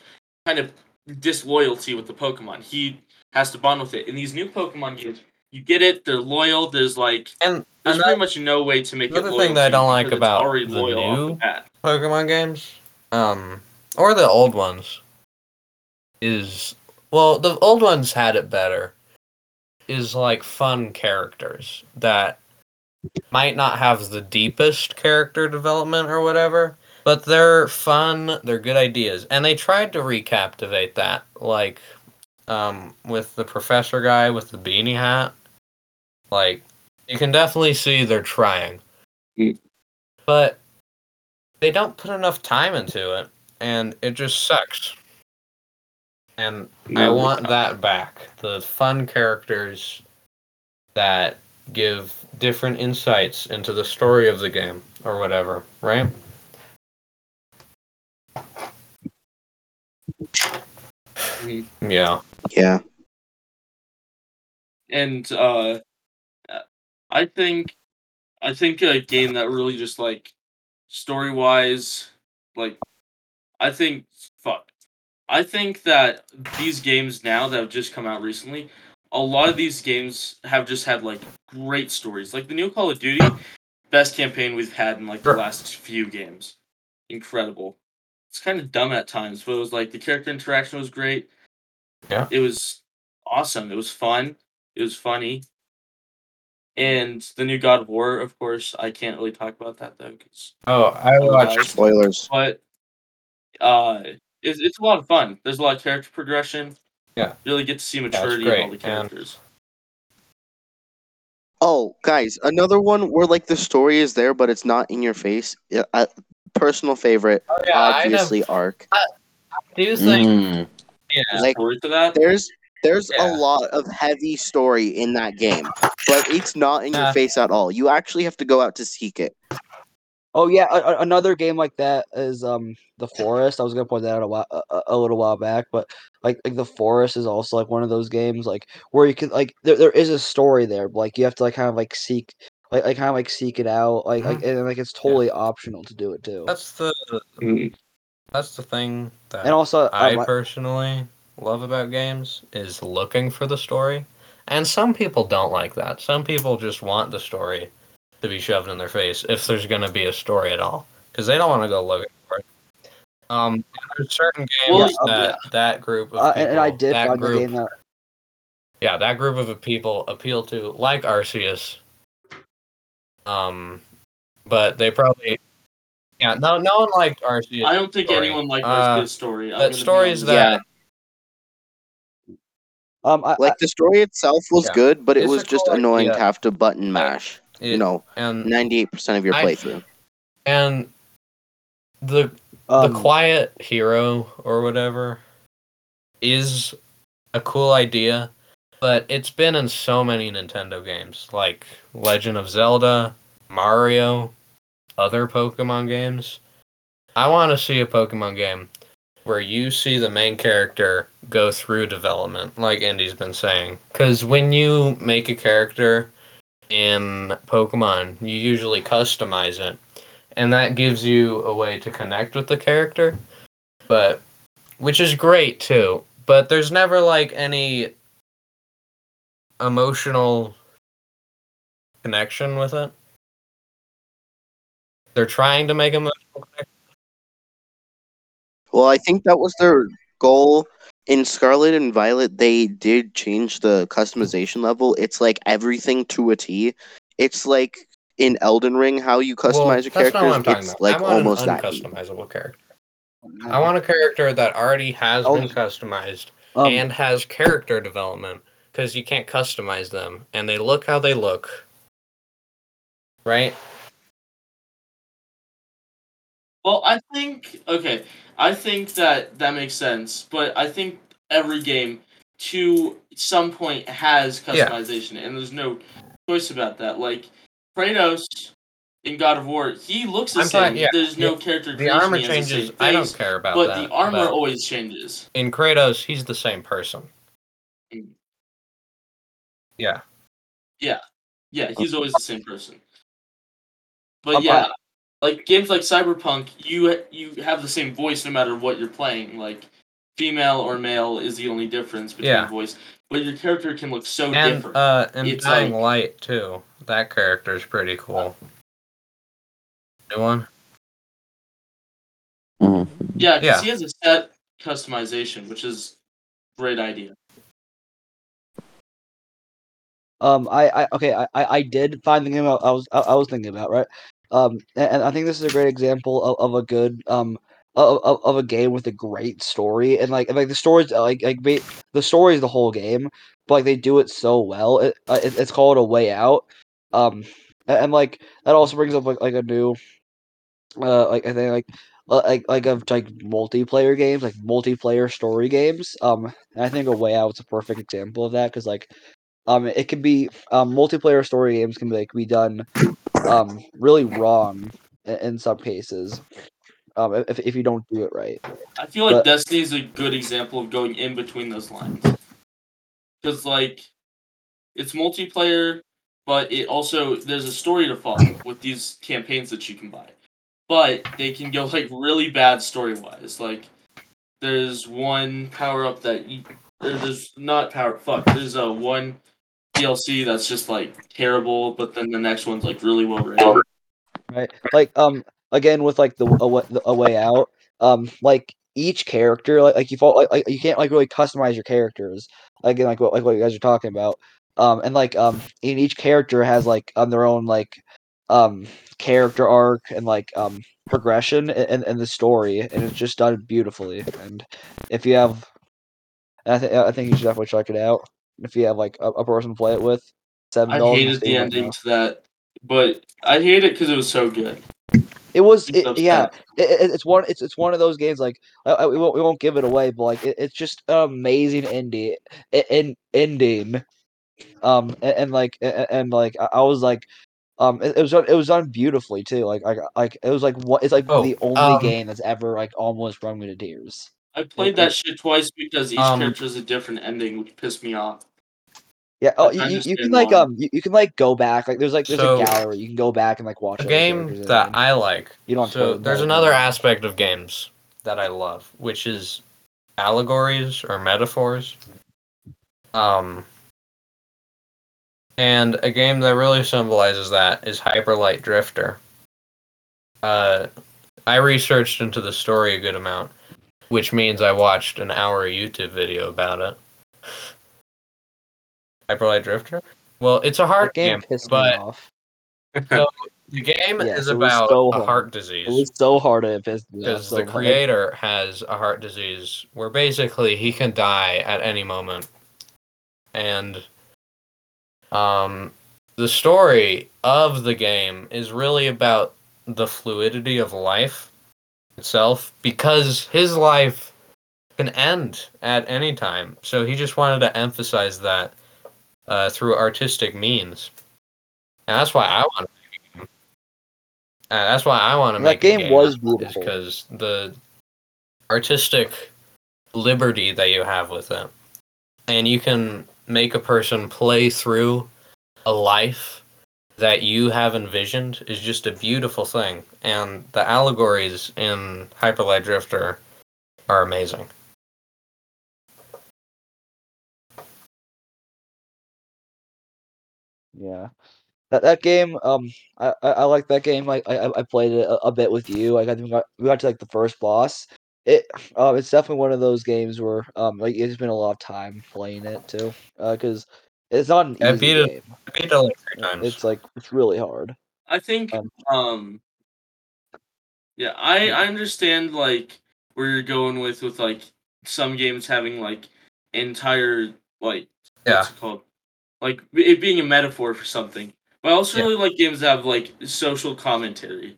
kind of disloyalty with the Pokemon. He has to bond with it. In these new Pokemon games, you get it. They're loyal. There's like And there's another- pretty much no way to make it. another thing that I don't like about the new- the. Pokemon games, um, or the old ones, is well, the old ones had it better. Is like fun characters that might not have the deepest character development or whatever, but they're fun. They're good ideas, and they tried to recaptivate that, like, um, with the professor guy with the beanie hat. Like, you can definitely see they're trying, Mm. but they don't put enough time into it, and it just sucks. And I want that back. The fun characters that give different insights into the story of the game or whatever, right? Yeah. Yeah. and uh i think i think a game that really just like story wise like i think fuck i think that these games now that have just come out recently a lot of these games have just had like great stories like the new call of duty best campaign we've had in like the last few games incredible it's kind of dumb at times but it was like the character interaction was great Yeah. it was awesome it was fun it was funny. And the new God of War, of course, I can't really talk about that though, 'cause- Oh, I watched. Spoilers. but uh, it's, it's a lot of fun. There's a lot of character progression. Yeah. really get to see maturity in all the great, and- characters. Oh, guys, another one where like the story is there, but it's not in your face. Yeah, uh, personal favorite, Oh, yeah, I have- obviously, Arc. do you think? Mm. Yeah. Like to that. there's there's Yeah. a lot of heavy story in that game, but it's not in Yeah. your face at all. You actually have to go out to seek it. Oh yeah, a- a- another game like that is um the Forest. I was gonna point that out a while, a, a- a little while back, but like like the Forest is also like one of those games like where you can like there, there is a story there, but like you have to like kind of like seek like like kind of like seek it out like like and like it's totally optional to do it too. That's the Mm. that's the thing that And also, I um, I- personally love about games is looking for the story. And some people don't like that. Some people just want the story to be shoved in their face if there's going to be a story at all because they don't want to go looking for it. Um, there's certain games Well, that that group of uh, people, and, and I did that find group, the game that yeah, that group of people appeal to like Arceus. Um, but they probably, yeah, no, no one liked Arceus. I don't think story. anyone liked Uh, this story. I'm that gonna be stories honest. that Um, I, Like the story itself was Yeah. good, but it was a just cool annoying idea. to have to button mash. It- you know, and ninety eight percent of your I- playthrough. and the um, the quiet hero or whatever is a cool idea, but it's been in so many Nintendo games like Legend of Zelda, Mario, other Pokemon games. I want to see a Pokemon game where you see the main character go through development, like Andy's been saying. Because when you make a character in Pokemon, you usually customize it. And that gives you a way to connect with the character but which is great too. But there's never like any emotional connection with it. They're trying to make emotional connection. Well, I think that was their goal in Scarlet and Violet. They did change the customization level. It's like everything to a T. It's like in Elden Ring how you customize Well, your that's not what characters. I'm talking It's about. like I want almost an that. deep. uncustomizable character i want a character that already has Oh. been customized um, and has character development because you can't customize them and they look how they look right Well, I think okay. I think that that makes sense, but I think every game to some point has customization, and there's no choice about that. Like Kratos in God of War, he looks the I'm same. yeah, There's no character the armor has the changes i don't care about but that the armor but always changes. in kratos he's the same person mm. yeah Yeah, Yeah, he's always the same person. But yeah, like games like Cyberpunk, you you have the same voice no matter what you're playing. Like female or male is the only difference between Yeah. voice, but your character can look so and different. uh and It's dying like- light too that character is pretty cool new one Mhm. yeah, because yeah. he has a set customization, which is great idea. Um, I, I okay, I, I I did find the game I, I was I, I was thinking about right. Um, and, I think this is a great example of, of a good um of, of, a game with a great story and like and, like the stories like like ba- the story is the whole game, but like they do it so well. It, uh, it it's called A Way Out. Um, and, and like that also brings up like like a new uh like I think like uh, like like of like multiplayer games like multiplayer story games. Um, I think A Way Out's a perfect example of that because like um it can be um multiplayer story games can be like be done um really wrong in, in some cases um if, if you don't do it right I feel like But- Destiny is a good example of going in between those lines. Because like it's multiplayer, but it also there's a story to follow with these campaigns that you can buy. But they can go like really bad story wise. Like there's one power up that you there's not power fuck, there's a one DLC that's just like terrible, but then the next one's like really well written. right. Like um again with like the a, the a way out um like each character like, like you fall like, like you can't like really customize your characters again like what like what you guys are talking about. Um and like um and each character has like on their own like um character arc and like um progression and and the story and it's just done beautifully. And if you have I think I think you should definitely check it out if you have like a, a person to play it with seven I hated the ending to that, but I hate it because it was so good. It was, it, yeah. It, it- it's one, it's it's one of those games. Like I, I- we won't we won't give it away, but like it, it's just an amazing indie in ending. Um and, and like and, and like I, I was like, um it, it was done, it was done beautifully too. Like like like it was like what it's like Oh, the only um, game that's ever like almost brought me to tears. I played that shit twice because each Um, character has a different ending, which pissed me off. Yeah. Oh, you, you, you can like um you, you can like go back like there's like there's So, a gallery you can go back and like watch a game that. I like. You don't have to So there's another game. aspect of games that I love, which is allegories or metaphors. Um, and a game that really symbolizes that is Hyper Light Drifter. Uh, I researched into the story a good amount, which means I watched an hour YouTube video about it. Hyper Light Drifter. Well, it's a hard That game game, pissed me but off. the game Yes, is about so a heart disease It was so hard and it pissed me off because so the much. creator has a heart disease where basically he can die at any moment and um, the story of the game is really about the fluidity of life itself because his life can end at any time. So he just wanted to emphasize that uh, through artistic means, and that's why I want. To uh, that's why I want to make a game was beautiful. because the artistic liberty that you have with it, and you can make a person play through a life that you have envisioned is just a beautiful thing, and the allegories in Hyper Light Drifter are amazing. Yeah, that that game. Um, I I, I like that game. Like I I played it a, a bit with you. Like I think we got we got to like the first boss. It um it's definitely one of those games where um like it's been a lot of time playing it too. Uh, because it's not an I easy beat it game. I beat it like three times. It's like it's really hard. I think Um, um yeah, I I understand like where you're going with with like some games having like entire like Yeah. what's it called? Like it being a metaphor for something. But I also Yeah. really like games that have like social commentary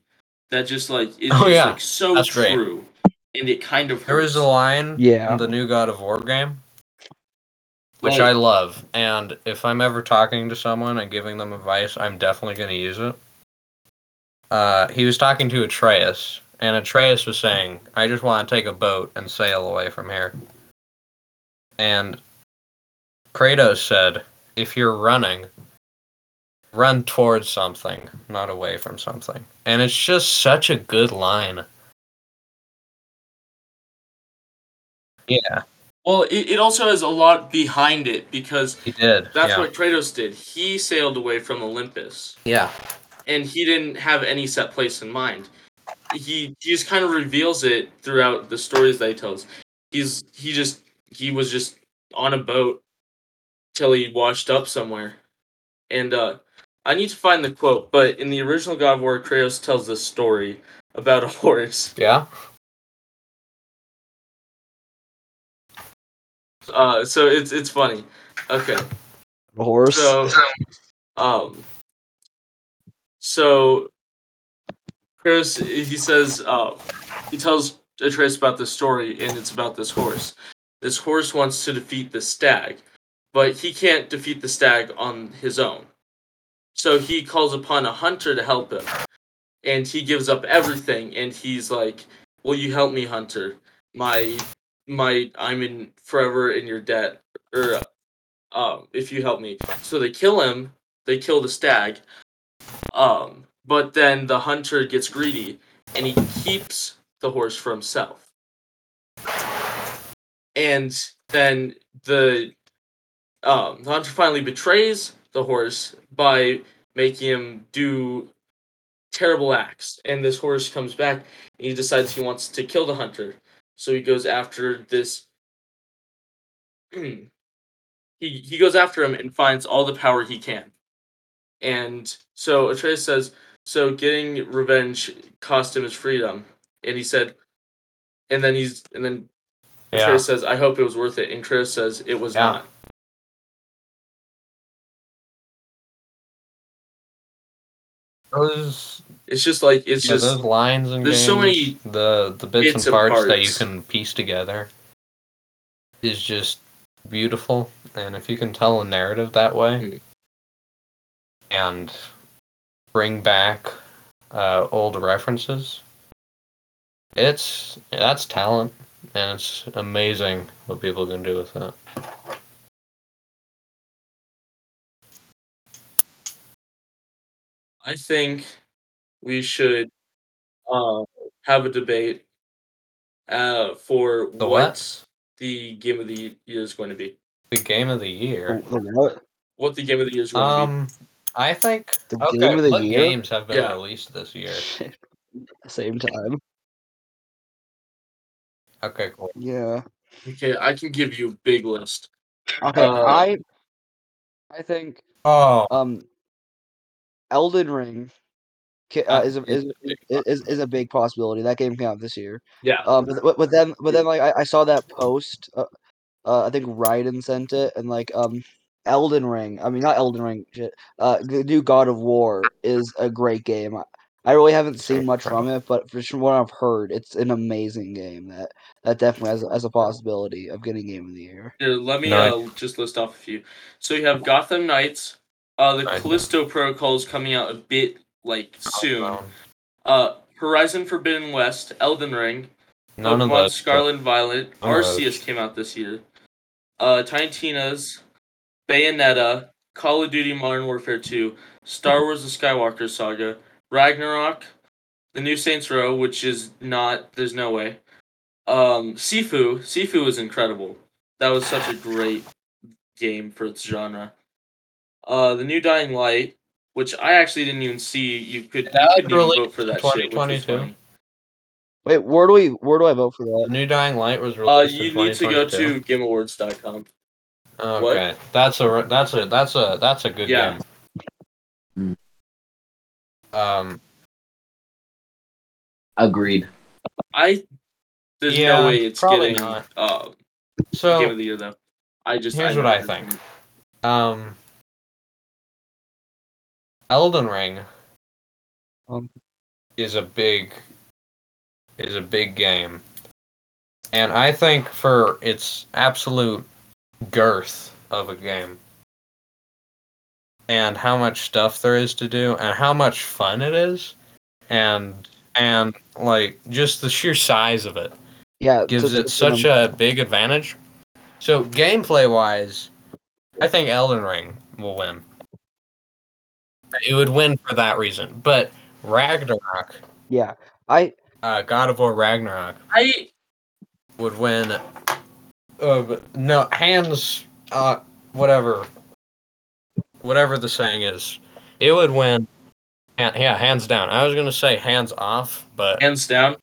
that just like is Oh, just, yeah. like so That's great. true. And it kind of There was a line Yeah. in the new God of War game, which I love. And if I'm ever talking to someone and giving them advice, I'm definitely going to use it. Uh, he was talking to Atreus, and Atreus was saying, I just want to take a boat and sail away from here. And Kratos said, if you're running, run towards something, not away from something. And it's just such a good line. Yeah, Well, it, it also has a lot behind it because he did. that's yeah. what Kratos did. He sailed away from Olympus. Yeah. and he didn't have any set place in mind. He he just kind of reveals it throughout the stories that he tells. He's he just he was just on a boat till he washed up somewhere, and uh, I need to find the quote. But in the original God of War, Kratos tells this story about a horse. Yeah. Uh, so it's it's funny. Okay. The horse. So, um, so Chris, he says, uh, he tells Atreus about this story, and it's about this horse. This horse wants to defeat the stag, but he can't defeat the stag on his own. So he calls upon a hunter to help him, and he gives up everything, and he's like, "Will you help me, hunter? My, my, I'm in forever in your debt, or um, if you help me. So they kill him. They kill the stag. Um, but then the hunter gets greedy and he keeps the horse for himself. And then the um, the hunter finally betrays the horse by making him do terrible acts. And this horse comes back and he decides he wants to kill the hunter. So he goes after this he he goes after him and finds all the power he can. And so Atreus says, so getting revenge cost him his freedom. And he said, and then he's and then Yeah. Atreus says, I hope it was worth it. And Atreus says it was Yeah. not. Those, It's just like it's yeah, just those lines and there's so many the the bits, bits and and parts, that you can piece together is just beautiful. And if you can tell a narrative that way Mhm. and bring back uh, old references, it's that's talent, and it's amazing what people can do with that. I think we should uh, have a debate uh, for The what what? the game of the year is going to be. The game of the The, year. the what? What the game of the year is going to be. Um, I think The okay. game of the what year? games have been Yeah. released this year? Same time. Okay, cool. Yeah. Okay, I can give you a big list. Okay. Uh, I I think Oh, um Elden Ring ca- uh, Uh, is, a, is, is is is a big possibility. That game came out this year. Yeah. Um, but, but- but then but then like I, I saw that post. Uh, uh, I think Raiden sent it, and like um Elden Ring. I mean, not Elden Ring. Shit. Uh, the new God of War is a great game. I, I really haven't seen much from it, but from what I've heard, it's an amazing game. That that definitely has, has a possibility of getting Game of the Year. Here, let me uh, just list off a few. So you have Gotham Knights. Uh, the Callisto Protocol is coming out a bit like soon. Um, Uh, Horizon Forbidden West, Elden Ring, None of. Scarlet and Violet. Arceus came out this year. Uh, Tiny Tina's, Bayonetta, Call of Duty Modern Warfare 2, Star Wars: The Skywalker Saga, Ragnarok, the new Saints Row, which is not. There's no way. Um, Sifu. Sifu was incredible. That was such a great game for its genre. Uh, the new Dying Light, which I actually didn't even see. You could, you That couldn't even vote for that in shit. 2022. Wait, where do we where do I vote for that? New Dying Light was Uh, released you in need to go 2022. to GameAwards.com. Okay, that's a that's a that's a that's a good Yeah. game. Um, Agreed. I there's Yeah, no way it's probably getting not. uh game so of the year though. I just Here's I what I think. gonna- um, Elden Ring Um. is a big is a big game, and I think for its absolute girth of a game, and how much stuff there is to do, and how much fun it is, and and like just the sheer size of it Yeah, gives it such a big advantage. So gameplay wise, I think Elden Ring will win. It would win for that reason. But Ragnarok, yeah. I uh, God of War Ragnarok I would win. Uh, no, hands, uh, whatever, whatever the saying is, it would win. han- Yeah, hands down. I was gonna say hands off, but hands down.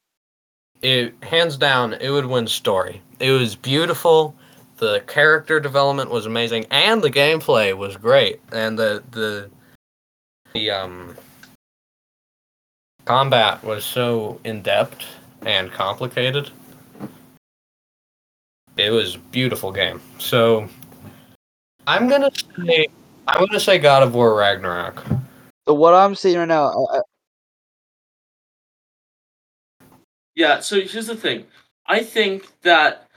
it hands down it would win story it was beautiful the character development was amazing and the gameplay was great and the the the um combat was so in-depth and complicated. It was a beautiful game. So i'm gonna say i'm gonna say god of war ragnarok. So what I'm seeing right now, I, I, Yeah, so here's the thing. I think that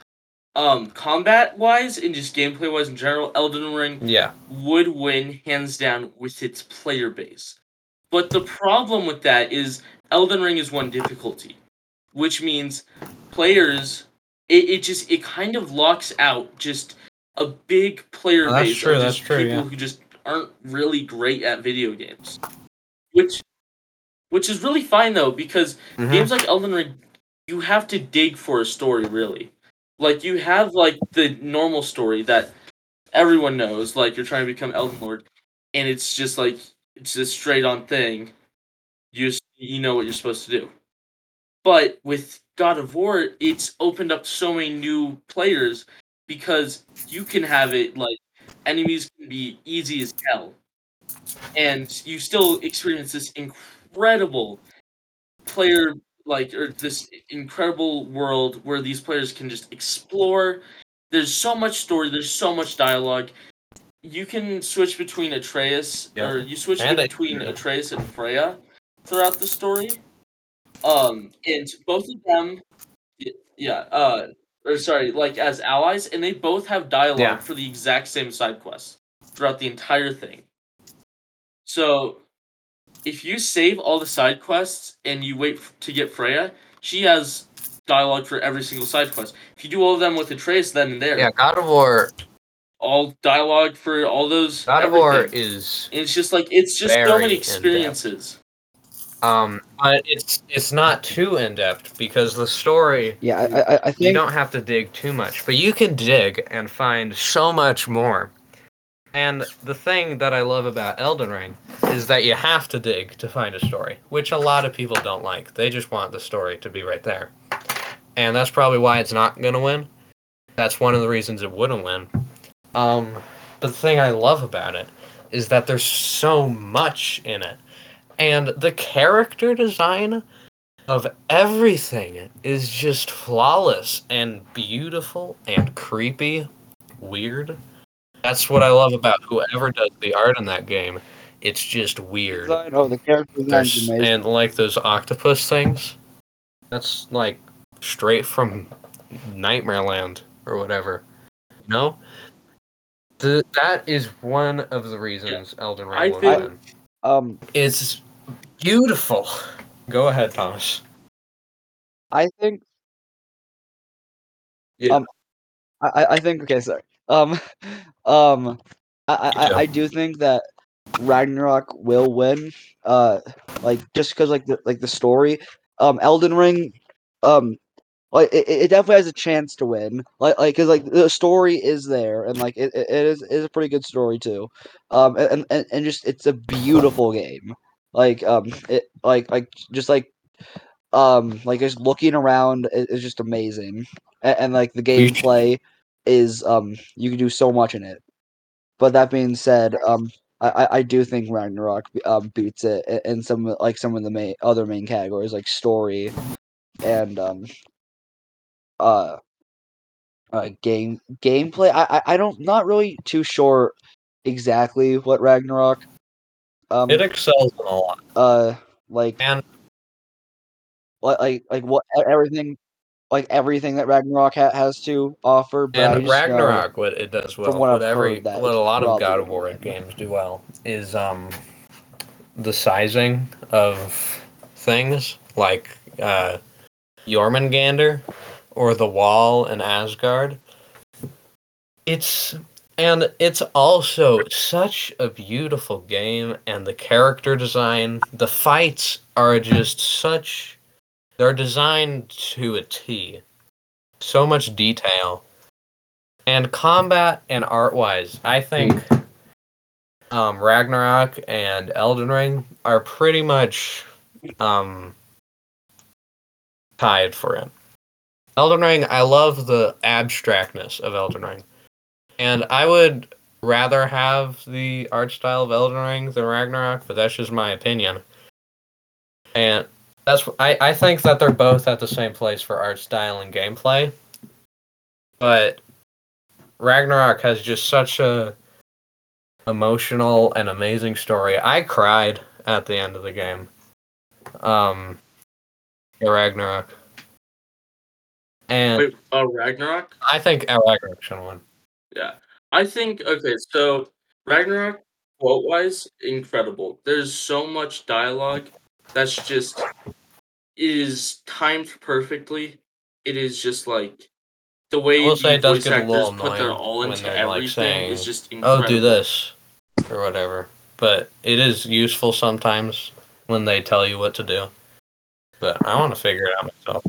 um combat wise and just gameplay wise in general, Elden Ring yeah would win hands down with its player base. But the problem with that is Elden Ring is one difficulty, which means players it, it just it kind of locks out just a big player Oh, that's base true, of that's just true, people yeah. who just aren't really great at video games. Which which is really fine though, because Mhm. games like Elden Ring, you have to dig for a story really. Like you have like the normal story that everyone knows, like you're trying to become Elden Lord, and it's just like it's a straight on thing. You just, you know what you're supposed to do. But with God of War, it's opened up so many new players because you can have it like enemies can be easy as hell, and you still experience this incredible player like or this incredible world where these players can just explore. There's so much story. There's so much dialogue. You can switch between Atreus, Yeah. or you switch And between Atreus. Atreus and Freya throughout the story. Um, and both of them, yeah, uh, or sorry, like as allies, and they both have dialogue Yeah. for the exact same side quests throughout the entire thing. So, if you save all the side quests and you wait to get Freya, she has dialogue for every single side quest. If you do all of them with Atreus then and there, yeah god of war all dialogue for all those. god of war is And it's just like it's just so many experiences. Um, but it's it's not too in depth because the story yeah, I, I, I you don't have to dig too much, but you can dig and find so much more. And the thing that I love about Elden Ring is that you have to dig to find a story, which a lot of people don't like. They just want the story to be right there. And that's probably why it's not going to win. That's one of the reasons it wouldn't win. Um, but the thing I love about it is that there's so much in it. And the character design of everything is just flawless and beautiful and creepy, weird. That's what I love about whoever does the art in that game. It's just weird. Oh, the character There's- and like those octopus things. That's like straight from Nightmare Land or whatever. You know? The, that is one of the reasons Elden Ring I will think- Um, It's beautiful. Go ahead, Thomas. I think. Yeah. Um, I, I- I think okay, sorry. Um, um, I, I, I- Yeah. I do think that Ragnarok will win. Uh, like just because like the like the story, um, Elden Ring, um, like it, it definitely has a chance to win. Like like because like the story is there and like it, it is it is a pretty good story too. Um, and and and just it's a beautiful game. Like um, it like like just like um like just looking around i- is just amazing and, and like the gameplay is um you can do so much in it but that being said um i i, do think ragnarok um beats it in some like some of the main other main categories like story and um uh uh game gameplay i i, I don't not really too sure exactly what ragnarok um It excels in a lot. uh like And like like like what everything like everything that Ragnarok ha- has to offer. But and Ragnarok, what it does well, what what, every heard, what a lot of God of War games do well is um the sizing of things like uh Jormungandr or the Wall in Asgard. It's and it's also such a beautiful game and the character design, the fights are just such they're designed to a T. So much detail. And combat and art wise, I think um, Ragnarok and Elden Ring are pretty much um, tied for it. Elden Ring, I love the abstractness of Elden Ring. And I would rather have the art style of Elden Ring than Ragnarok, but that's just my opinion. And that's I, I think that they're both at the same place for art style and gameplay. But Ragnarok has just such a emotional and amazing story. I cried at the end of the game. Um Ragnarok. And Wait, uh, Ragnarok? I think Ragnarok should win. Yeah. I think okay, so Ragnarok quote wise, incredible. There's so much dialogue that's just it is timed perfectly. It is just like the way the say it does voice get a actors little put their all into they're, like, everything saying, is just incredible. Oh, do this or whatever. But it is useful sometimes when they tell you what to do. But I want to figure it out myself.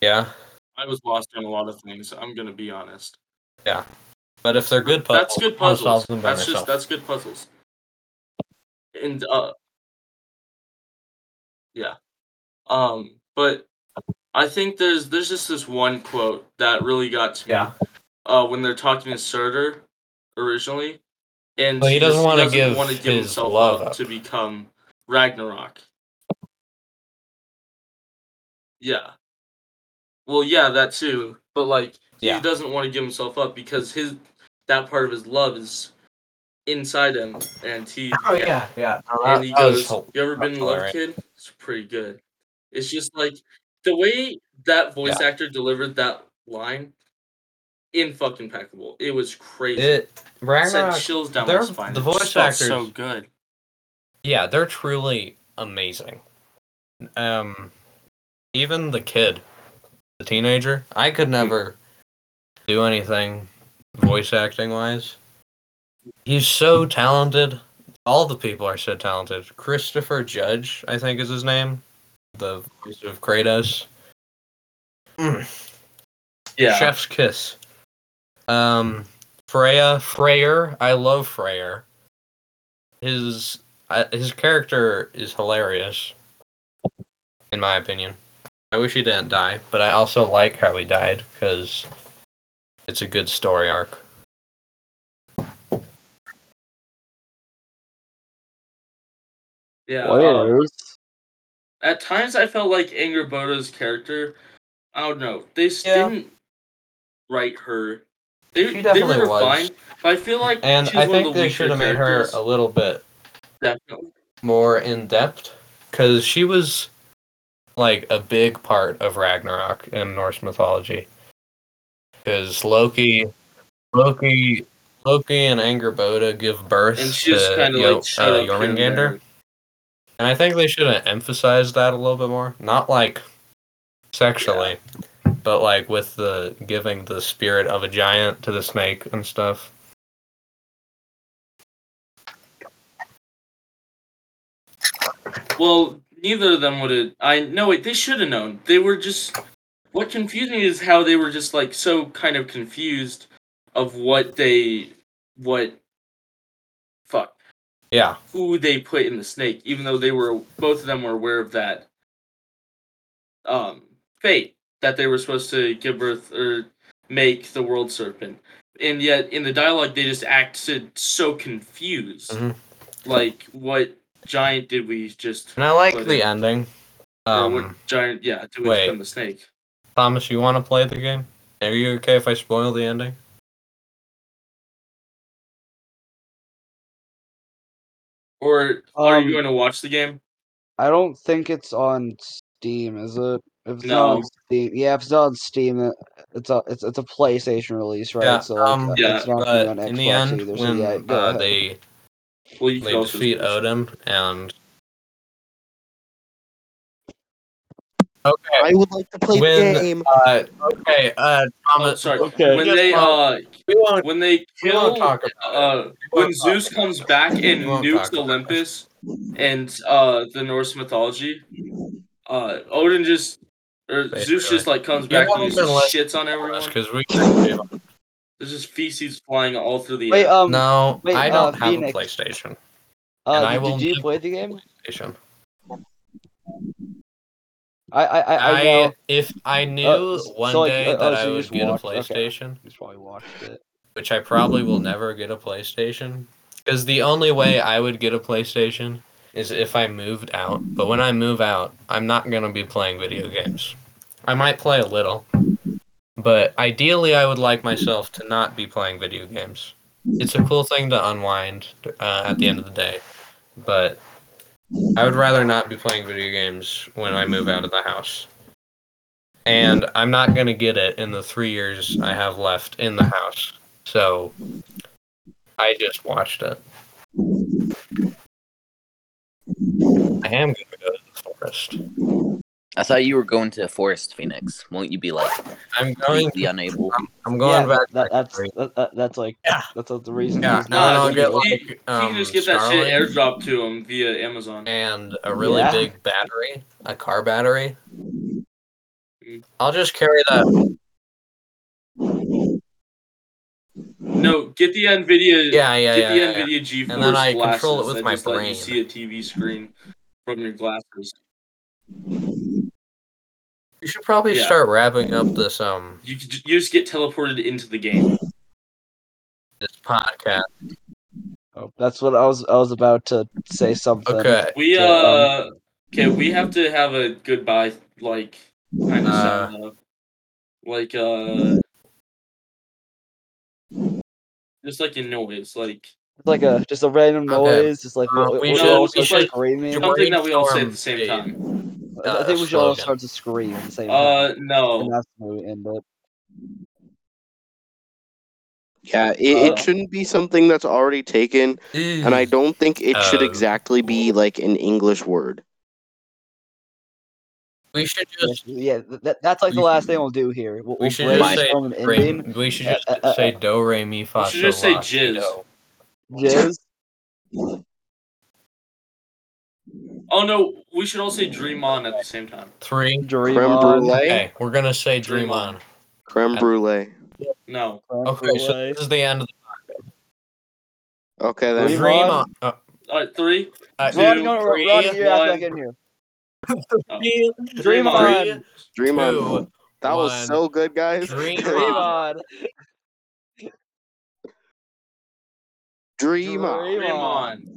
Yeah, I was lost in a lot of things. I'm gonna be honest. Yeah, but if they're good puzzles, That's good puzzles. them by That's just myself. that's good puzzles. And uh yeah. Um but I think there's there's just this one quote that really got to me. Yeah. Uh when they're talking to Surtur originally. And Well, he doesn't wanna give wanna his himself love up up. to become Ragnarok. Yeah. Well, yeah, that too. But like Yeah. he doesn't want to give himself up because his that part of his love is inside him and he Oh yeah, yeah. No, and he goes, hel- "You ever been in love, hilarious. kid?" It's pretty good. It's just like the way that voice actor delivered that line, in fucking impeccable. It was crazy. It Sent chills down my they're- spine. the voice just felt actors- so good. Yeah, they're truly amazing. Um, even the kid, the teenager, I could never do anything voice acting wise. He's so talented. All the people are so talented. Christopher Judge, I think is his name, the voice of Kratos. Mm. Yeah. Chef's kiss. Um, Freya, Freyr. I love Freyr. His uh, his character is hilarious, in my opinion. I wish he didn't die, but I also like how he died because it's a good story arc. Yeah. uh, at times, I felt like Angrboda's character. I don't know. They Yeah. didn't write her They, She they definitely were was. fine, but I feel like And she's I one of think the they should have made her a little bit Definitely. more in depth because she was like a big part of Ragnarok in Norse mythology. Because Loki, Loki, Loki, and Angrboda give birth And she just to kind of like showed uh, up here and Jormungandr, there. And I think they should have emphasized that a little bit more. Not like sexually, but like with the giving the spirit of a giant to the snake and stuff. Well, neither of them would have. I no wait, they should have known. They were just. What confused me is how they were just like so kind of confused of what they what. Yeah, Who they put in the snake, even though they were both of them were aware of that. Um, fate that they were supposed to give birth or make the world serpent, and yet in the dialogue they just acted so confused. Mhm. Like what giant did we just and I like the it- ending. or Um, what giant? Yeah, do we wait. the snake? Thomas, you want to play the game? Are you okay if I spoil the ending? Or are Um, you going to watch the game? I don't think it's on Steam, is it? If it's not No. on Steam, yeah, if it's not on Steam, it's a it's it's a PlayStation release, right? Yeah, so like, um, uh, Yeah, it's not But gonna be on in Xbox the end, either. So when yeah, uh, they Well, they defeat spoil. Odin and okay, I would like to play When- the game. uh, okay, uh, Oh, sorry. Okay. When they uh we want when they we won't kill talk about uh when won't talk Zeus about comes it. back and nukes talk about it. Olympus and uh the Norse mythology, uh Odin just or Zeus just like comes You back and just been shits on everyone. because we. There's just feces flying all through the Wait, air. um, no, wait, I uh, don't have Phoenix. a PlayStation. uh, and I did, will did you play the game? PlayStation. I I I, I I, know. if I knew s- one so, day uh, that oh, I so you would get a watched- okay. PlayStation, You probably watched it. which I probably will never get a PlayStation, because the only way I would get a PlayStation is if I moved out. But when I move out, I'm not gonna be playing video games. I might play a little, but ideally, I would like myself to not be playing video games. It's a cool thing to unwind uh, at the end of the day, but I would rather not be playing video games when I move out of the house. And I'm not gonna get it in the three years I have left in the house. So I just watched it. I am gonna go to the forest. I thought you were going to Forest Phoenix. Won't you be like I'm going. completely unable? I'm going yeah, back. That, that's that, that, that's like Yeah. that's like the reason. Yeah, he's and not then I'll get like you um, can just get that shit Starlink airdropped to him via Amazon. and a really Yeah. big battery, a car battery. I'll just carry that. No, get the Nvidia. Yeah, yeah, get yeah. the yeah, yeah. Nvidia GeForce And then I glasses control it with my just let you brain. see a TV screen from your glasses. You should probably Yeah. start wrapping up this um You you just get teleported into the game. this podcast. Oh, that's what I was I was about to say something. Okay. We So, uh, um, okay, we have to have a goodbye like kind of Uh, sound though. like uh, just like a noise, like It's like a just a random Okay. noise, just like Uh, we, we we should- all we start should- screaming. Your something that we all say at the same phase. time. I uh, think we should all slogan. start to scream at the same Uh, time. And no, that's how we end it. Yeah, it, Uh, it shouldn't be something that's already taken, and I don't think it should Uh, exactly be like an English word. We should Yeah, just yeah, that, that's like the last should- thing we'll do here. We'll, we we'll should just say brainstorm an Re- ending. we should Uh, just uh, uh, say do re mi fa We should just sol say la, si, jizz. do. Jizz. oh no, we should all say "Dream On" at the same time. Three. Dream Creme on. brulee, Okay, we're gonna say Dream dream on. on. creme brulee. No, Creme Okay, so this is the end of Okay the then. Dream dream on. on. Uh, all right, three, uh, Two, Ronnie, no, no, three, Ronnie, you have to one. get in here. three, Dream on. Dream on. two, That was so good, guys. Dream Dream on. on. Dream on. Dream Dream on. On.